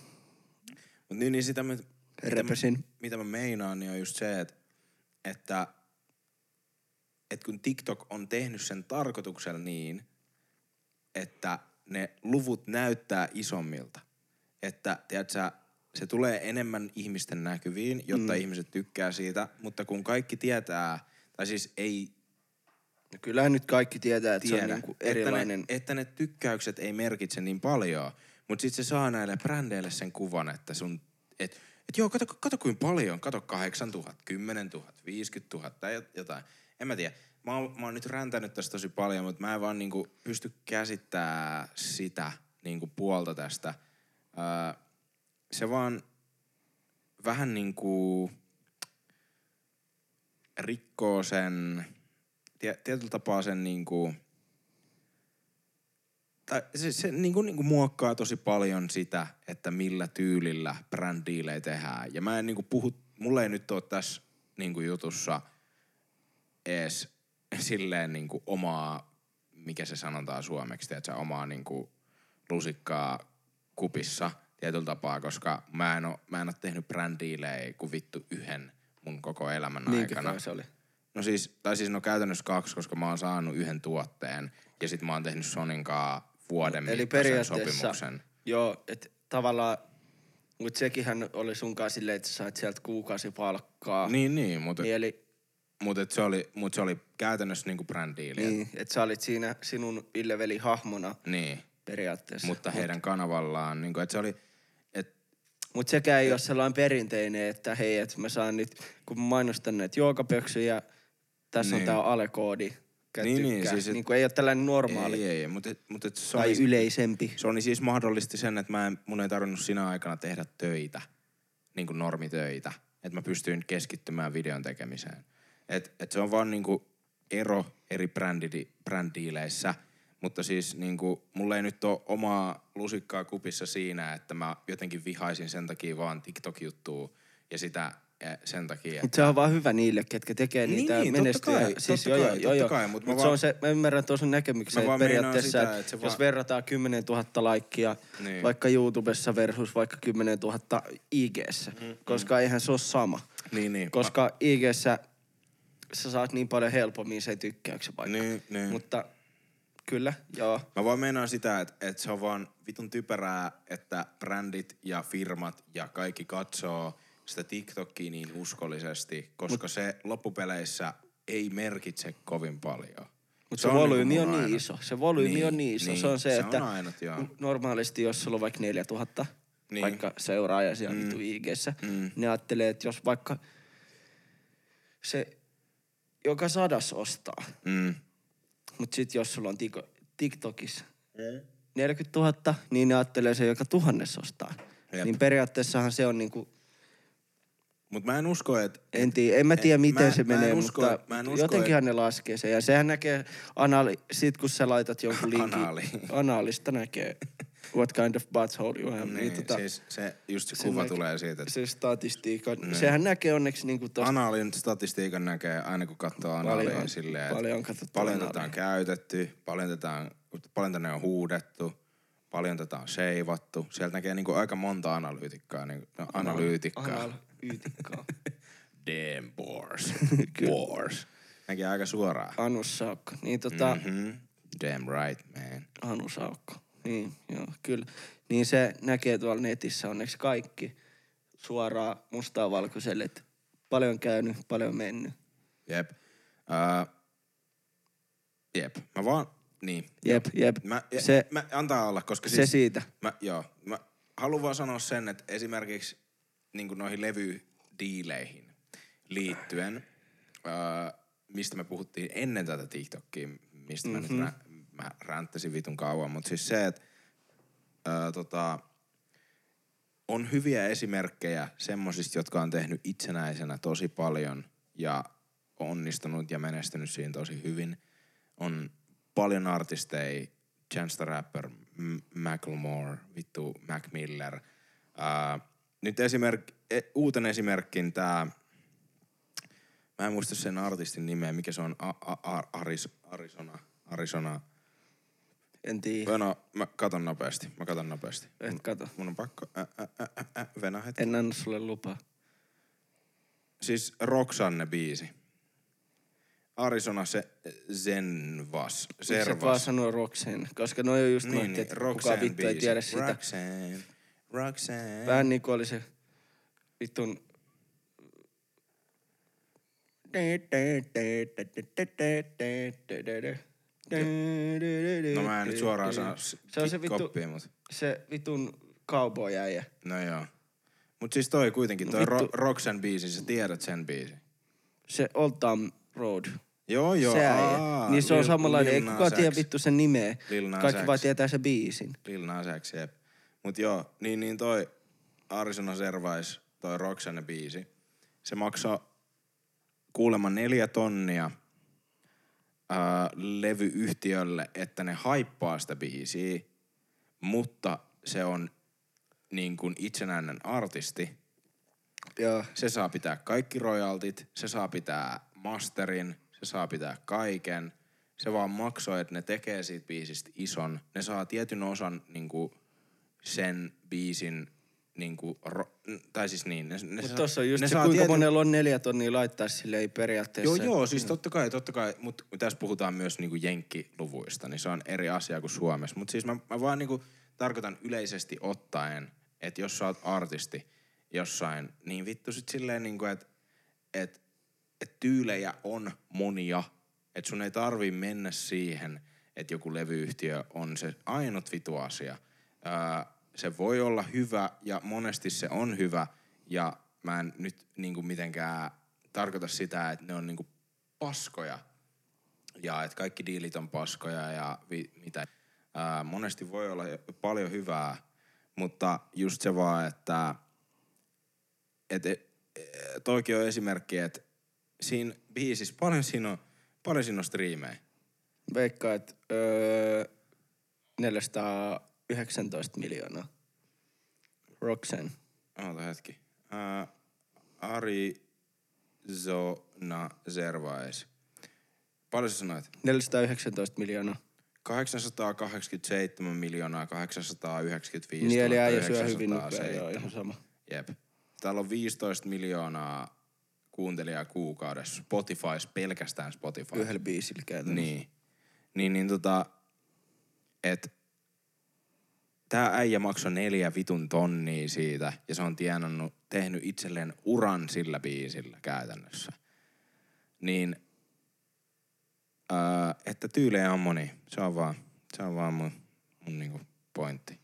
Mut niin, niin sitä, mitä, repesin. mitä mä meinaan, niin on just se, että, että, että kun TikTok on tehnyt sen tarkoituksella niin, että ne luvut näyttää isommilta. Että, tiedätkö, se tulee enemmän ihmisten näkyviin, jotta mm. ihmiset tykkää siitä, mutta kun kaikki tietää, tai siis ei No kyllähän nyt kaikki tietää, että se on tiedä, niinku erilainen. Että ne, että ne tykkäykset ei merkitse niin paljon, mutta sitten se saa näille brändeille sen kuvan, että sun, että et joo, kato, kato kuinka paljon, kato 8 000, 10 000, 50 000 tai jotain. En mä tiedä. Mä oon, mä oon nyt räntänyt tästä tosi paljon, mutta mä en vaan niinku pysty käsittämään sitä niinku puolta tästä. Öö, se vaan, vähän niinku rikkoo sen, tie, tietyllä tapaa sen niinku, tai se, se niinku, niinku muokkaa tosi paljon sitä, että millä tyylillä brändiilejä tehdään. Ja mä en niinku puhu, mulla ei nyt ole tässä niinku jutussa ees silleen niinku omaa, mikä se sanotaan suomeksi, että omaa niinku lusikkaa kupissa tietyllä tapaa, koska mä en oo, mä en oo tehnyt brändiilejä kuin vittu yhden mun koko elämän Niinkö aikana. se oli? No siis, tai siis no käytännössä kaksi, koska mä oon saanut yhden tuotteen ja sit mä oon tehnyt Soninkaa vuoden Eli periaatteessa, sopimuksen. joo, että tavallaan, mutta sekinhän oli sunkaan silleen, että sä sait sieltä kuukausipalkkaa. Niin, niin, mutta Niin, eli mut et se, oli, mut se oli käytännössä niinku brändiili. Niin. että sä olit siinä sinun Ville-veli hahmona niin. periaatteessa. Mutta heidän kanavallaan, niinku, että se oli, Mutta sekään ei ole sellainen perinteinen, että hei, että mä saan nyt, kun mä mainostan näitä juokapöksyjä, tässä Niin. on tää alekoodi. Niin, niin, siis et- niin kuin ei ole tällainen normaali ei, ei, ei, mutta, et, mutta et se tai oli, yleisempi. Sony siis mahdollisti sen, että mä en, mun ei tarvinnut sinä aikana tehdä töitä, niin kuin normitöitä. Että mä pystyin keskittymään videon tekemiseen. Et, et se on vaan niin kuin ero eri brändi, brändiileissä. Mutta siis niin kuin, mulla ei nyt ole omaa lusikkaa kupissa siinä, että mä jotenkin vihaisin sen takia vaan TikTok-juttua ja sitä eh, sen takia, Mutta se on vaan hyvä niille, ketkä tekee Niin, niitä niin, totta menestyjä. kai, siis totta joo, kai, totta kai, mut mä Mut se vaan- on se, mä ymmärrän tuon sun näkemyksen, Mä että periaatteessa, sitä, että, että se jos vaan- verrataan 10 000 laikkia Niin. vaikka YouTubessa versus vaikka 10 000 IGssä, Mm-hmm. koska eihän se ole sama. Niin, niin. Koska IGssä sä saat niin paljon helpommin sen tykkäyksen vaikka. Niin, niin. Mutta kyllä, joo. Mä vaan meinaan sitä, että, että se on vaan vitun typerää, että brändit ja firmat ja kaikki katsoo sitä TikTokia niin uskollisesti, koska Mut, se loppupeleissä ei merkitse kovin paljon. Mutta se, se volyymi niinku on niin ainut- iso. Se volyymi Niin, on niin iso. niin, se on se, se että on ainut, joo. normaalisti jos sulla on vaikka 4000 Niin. niin. vaikka seuraaja siellä mm. IGssä, Mm. mm. ne ajattelee, että jos vaikka se joka sadas ostaa, Mm. Mutta sitten jos sulla on tiko, TikTokissa 40 000, niin ne ajattelee se joka tuhannes ostaa. Jep. Niin periaatteessahan se on niinku, Mut mä en usko, että... en, tiedä, en mä tiedä en- miten mä- se mä en menee, usko, mutta et- mä en usko, jotenkinhan ne laskee sen. Ja sehän näkee, anali, sit kun sä laitat jonkun linkin, Anaali. anaalista näkee, what kind of butthole you have. Niin, Niin, tota, siis se, just se, se kuva tulee siitä, että se statistiikka, Niin. sehän näkee onneksi niinku tosta Anaalin statistiikan näkee aina kun katsoo anaalia Paljon- silleen, että paljon paljon anaalia. tätä on käytetty, paljon tätä on, paljon tänne on huudettu, paljon tätä on seivattu. Sieltä näkee niinku aika monta analyytikkaa, niinku, no, analyytikkaa. analyytikkaa. Damn bores. bores. Näkee aika suoraan. Anu Saukko. Niin tota, mm. Mm-hmm. Damn right, man. Anu Saukko. Niin, joo, kyllä. Niin se näkee tuolla netissä onneksi kaikki suoraan mustaa valkoiselle, että paljon käynyt, paljon mennyt. Jep. Uh, jep. Mä vaan, niin. Jep, jep. Mä, Se- se, mä, antaa olla, koska Se siis, siitä. Mä, joo, mä haluan vaan sanoa sen, että esimerkiksi niin noihin levydiileihin liittyen, ää, mistä me puhuttiin ennen tätä TikTokia, mistä mm-hmm. mä nyt rä, mä ränttäsin vitun kauan, mutta siis se, että ää, tota, on hyviä esimerkkejä semmosista, jotka on tehnyt itsenäisenä tosi paljon ja onnistunut ja menestynyt siinä tosi hyvin. On paljon artisteja, Chance the Rapper, M- Macklemore, vittu Mac Miller. Uh, nyt esimerk, e, uuten esimerkkin tää, mä en muista sen artistin nimeä, mikä se on, A- A- Arizona, Arizona. En tiedä. No, mä katon nopeasti, mä katon nopeasti. Et kato. Mun on pakko, ä, ä, ä, ä, venä hetki. En anna sulle lupaa. Siis Roxanne biisi. Arizona se, Zenvas, Miksi et vaan Servas. sanoo Roxanne? Koska noi on just Niin, noita, niin, että kukaan vittu ei tiedä sitä. Roxanne, Roxanne. Vähän niinku oli se vittun... No mä en nyt suoraan saa Se on se vittu, koppia, mut se vitun cowboy äijä. no joo. Mut siis toi kuitenkin, toi No vittu. Ro- Roxanne biisi, sä tiedät sen biisi. Se Old Town Road. Joo, joo. se äijä. aa, Niin se on Lil- samanlainen. Ei kukaan tiedä vittu sen nimeä. Lil Kaikki vaan tietää sen biisin. Lil Nas X, jep. Mut joo, niin, niin toi Arizona Servais toi Roxanne biisi. Se maksaa kuulemma neljä tonnia ää, levyyhtiölle, että ne haippaa sitä biisiä, mutta se on niin kuin itsenäinen artisti. Joo. Se saa pitää kaikki royaltit, se saa pitää masterin, se saa pitää kaiken. Se vaan maksoi, että ne tekee siitä biisistä ison. Ne saa tietyn osan niin kuin sen biisin niin kuin, ro- tai siis niin. Ne, ne Mutta tossa on just ne se, kuinka tietyn- monella on neljä tonnia laittaa sille ei periaatteessa. Joo, joo, siis totta kai, totta kai, mutta tässä puhutaan myös niinku jenkkiluvuista, niin se on eri asia kuin Suomessa. Mutta siis mä, mä vaan niinku tarkoitan yleisesti ottaen, että jos sä oot artisti jossain, niin vittu sit silleen niinku, että et, et tyylejä on monia, että sun ei tarvi mennä siihen, että joku levyyhtiö on se ainut vitu asia. Öö, se voi olla hyvä ja monesti se on hyvä ja mä en nyt niinku mitenkään tarkoita sitä, että ne on niinku paskoja ja että kaikki diilit on paskoja ja vi, mitä. Ää, monesti voi olla paljon hyvää, mutta just se vaan, että et, et, toikin on esimerkki, että siinä biisissä paljon siinä on, paljon siinä on striimejä. Veikkaa, että öö, 419 miljoonaa. Roxanne. Oota hetki. Ää, Arizona Zervais. Paljon sä sanoit? 419 miljoonaa. 887 miljoonaa 895 Niin eli äijä syö 907. hyvin joo, ihan sama. Jep. Täällä on 15 miljoonaa kuuntelijaa kuukaudessa. Spotifys, pelkästään Spotify. Yhdellä biisillä käytännössä. Niin. Niin, niin tota, et tää äijä maksoi neljä vitun tonnia siitä ja se on tienannut, tehnyt itselleen uran sillä biisillä käytännössä. Niin, ää, että tyylejä on moni. Se on vaan, se on vaan mun, mun niinku pointti.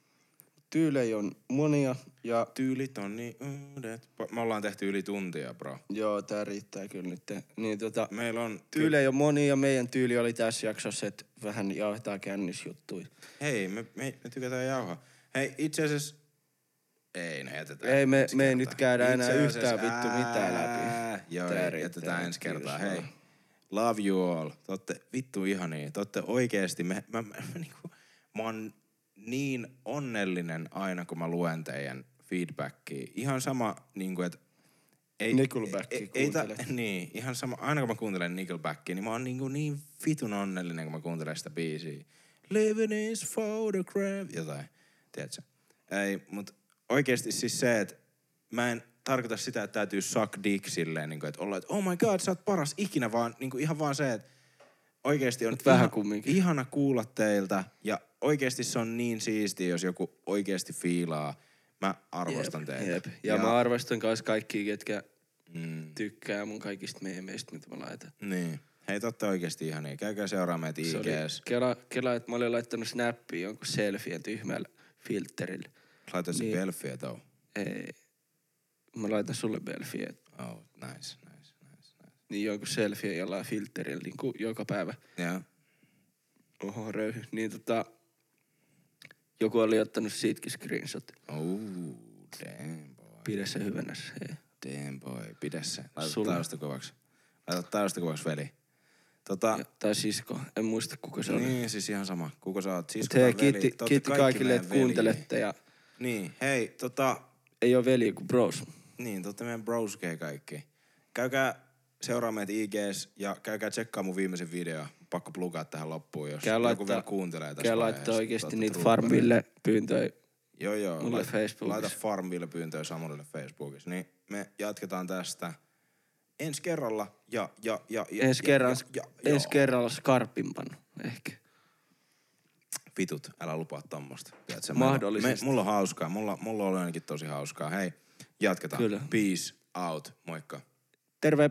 Tyylejä on monia ja Tyylit on niin uudet. Me ollaan tehty yli tuntia, bro. joo, tää riittää kyllä nyt. Niin tota, Meillä on... tyylejä on monia ja meidän tyyli oli tässä jaksossa, että vähän jauhetaan kännisjuttuja. Hei, me, me, me tykätään jauhaa. Hei, itse asiassa... Ei, no jätetään. Ei me- me ei nyt käydä enää yhtään vittu mitään läpi. Joo, jätetään ensi kertaa. Hei, love you all. Te ootte vittu ihania. Te ootte oikeesti, me, mä, mä, mä, niinku, mä oon niin onnellinen aina, kun mä luen teidän feedbackia. Ihan sama, niinku, että ei, Nickelbackia ei, ei, ta, niin, ihan sama. Aina kun mä kuuntelen Nickelbackia, niin mä oon niin, niin vitun onnellinen, kun mä kuuntelen sitä biisiä. Living is photograph, jotain. Tiedätkö? Ei, mut oikeesti siis se, että mä en tarkoita sitä, että täytyy suck dick silleen, niin kuin, että olla, että oh my god, sä oot paras ikinä, vaan niin kuin ihan vaan se, että oikeesti on Mut vähän ihan, kumminkin. ihana kuulla teiltä ja oikeesti se on niin siistiä, jos joku oikeesti fiilaa. Mä arvostan Jep, teitä. Jep. Ja, ja, mä arvostan myös kaikkia, ketkä mm, tykkää mun kaikista meemeistä, mitä mä laitan. niin. Hei, te ootte oikeesti ihania. Käykää seuraa meitä Se IGS. kela, kela, että mä olin laittanut snappia jonkun selfien tyhmällä filterillä. Laita se Niin. Belfiä tou. Ei. Mä laitan sulle belfiä. Oh, nice. Niin jonkun selfie jollain filterillä niin kuin joka päivä. Joo. Oho, röyhy. Niin tota, joku oli ottanut siitäkin screenshot. Oh, damn boy. Pidä se hyvänä se. Damn boy. Pidä se. Laita Sulla. taustakuvaksi. Laita taustakuvaksi, veli. Tota, Ja, tai sisko. En muista kuka se oli. niin, siis ihan sama. Kuka sä oot? Sisko hei, tai veli? kiitti, kiitti kaikki kaikille, että kuuntelette. Ja Niin, hei, tota, ei ole veli kuin bros. niin, te meidän broskei kaikki. Käykää seuraa meitä IGS ja käykää tsekkaa mun viimeisen video. Pakko plugaa tähän loppuun, jos Käy joku laittaa- vielä kuuntelee tässä Käy laittaa oikeesti niitä. Farmville pyyntöjä. Joo, joo. mulle laita, Facebookissa. Laita Farmville-pyyntöjä Samulille Facebookissa. Niin me jatketaan tästä ensi kerralla ja... ja, ja, ja Ensi ja, kerralla, ja, ja, ensi kerralla skarpimpana ehkä. Vitut, älä lupaa tommosta. Tiedätkö, Mahdollisesti. Me, mulla on hauskaa. Mulla, mulla on ainakin tosi hauskaa. Hei, jatketaan. Kyllä. Peace out. Moikka. Terve!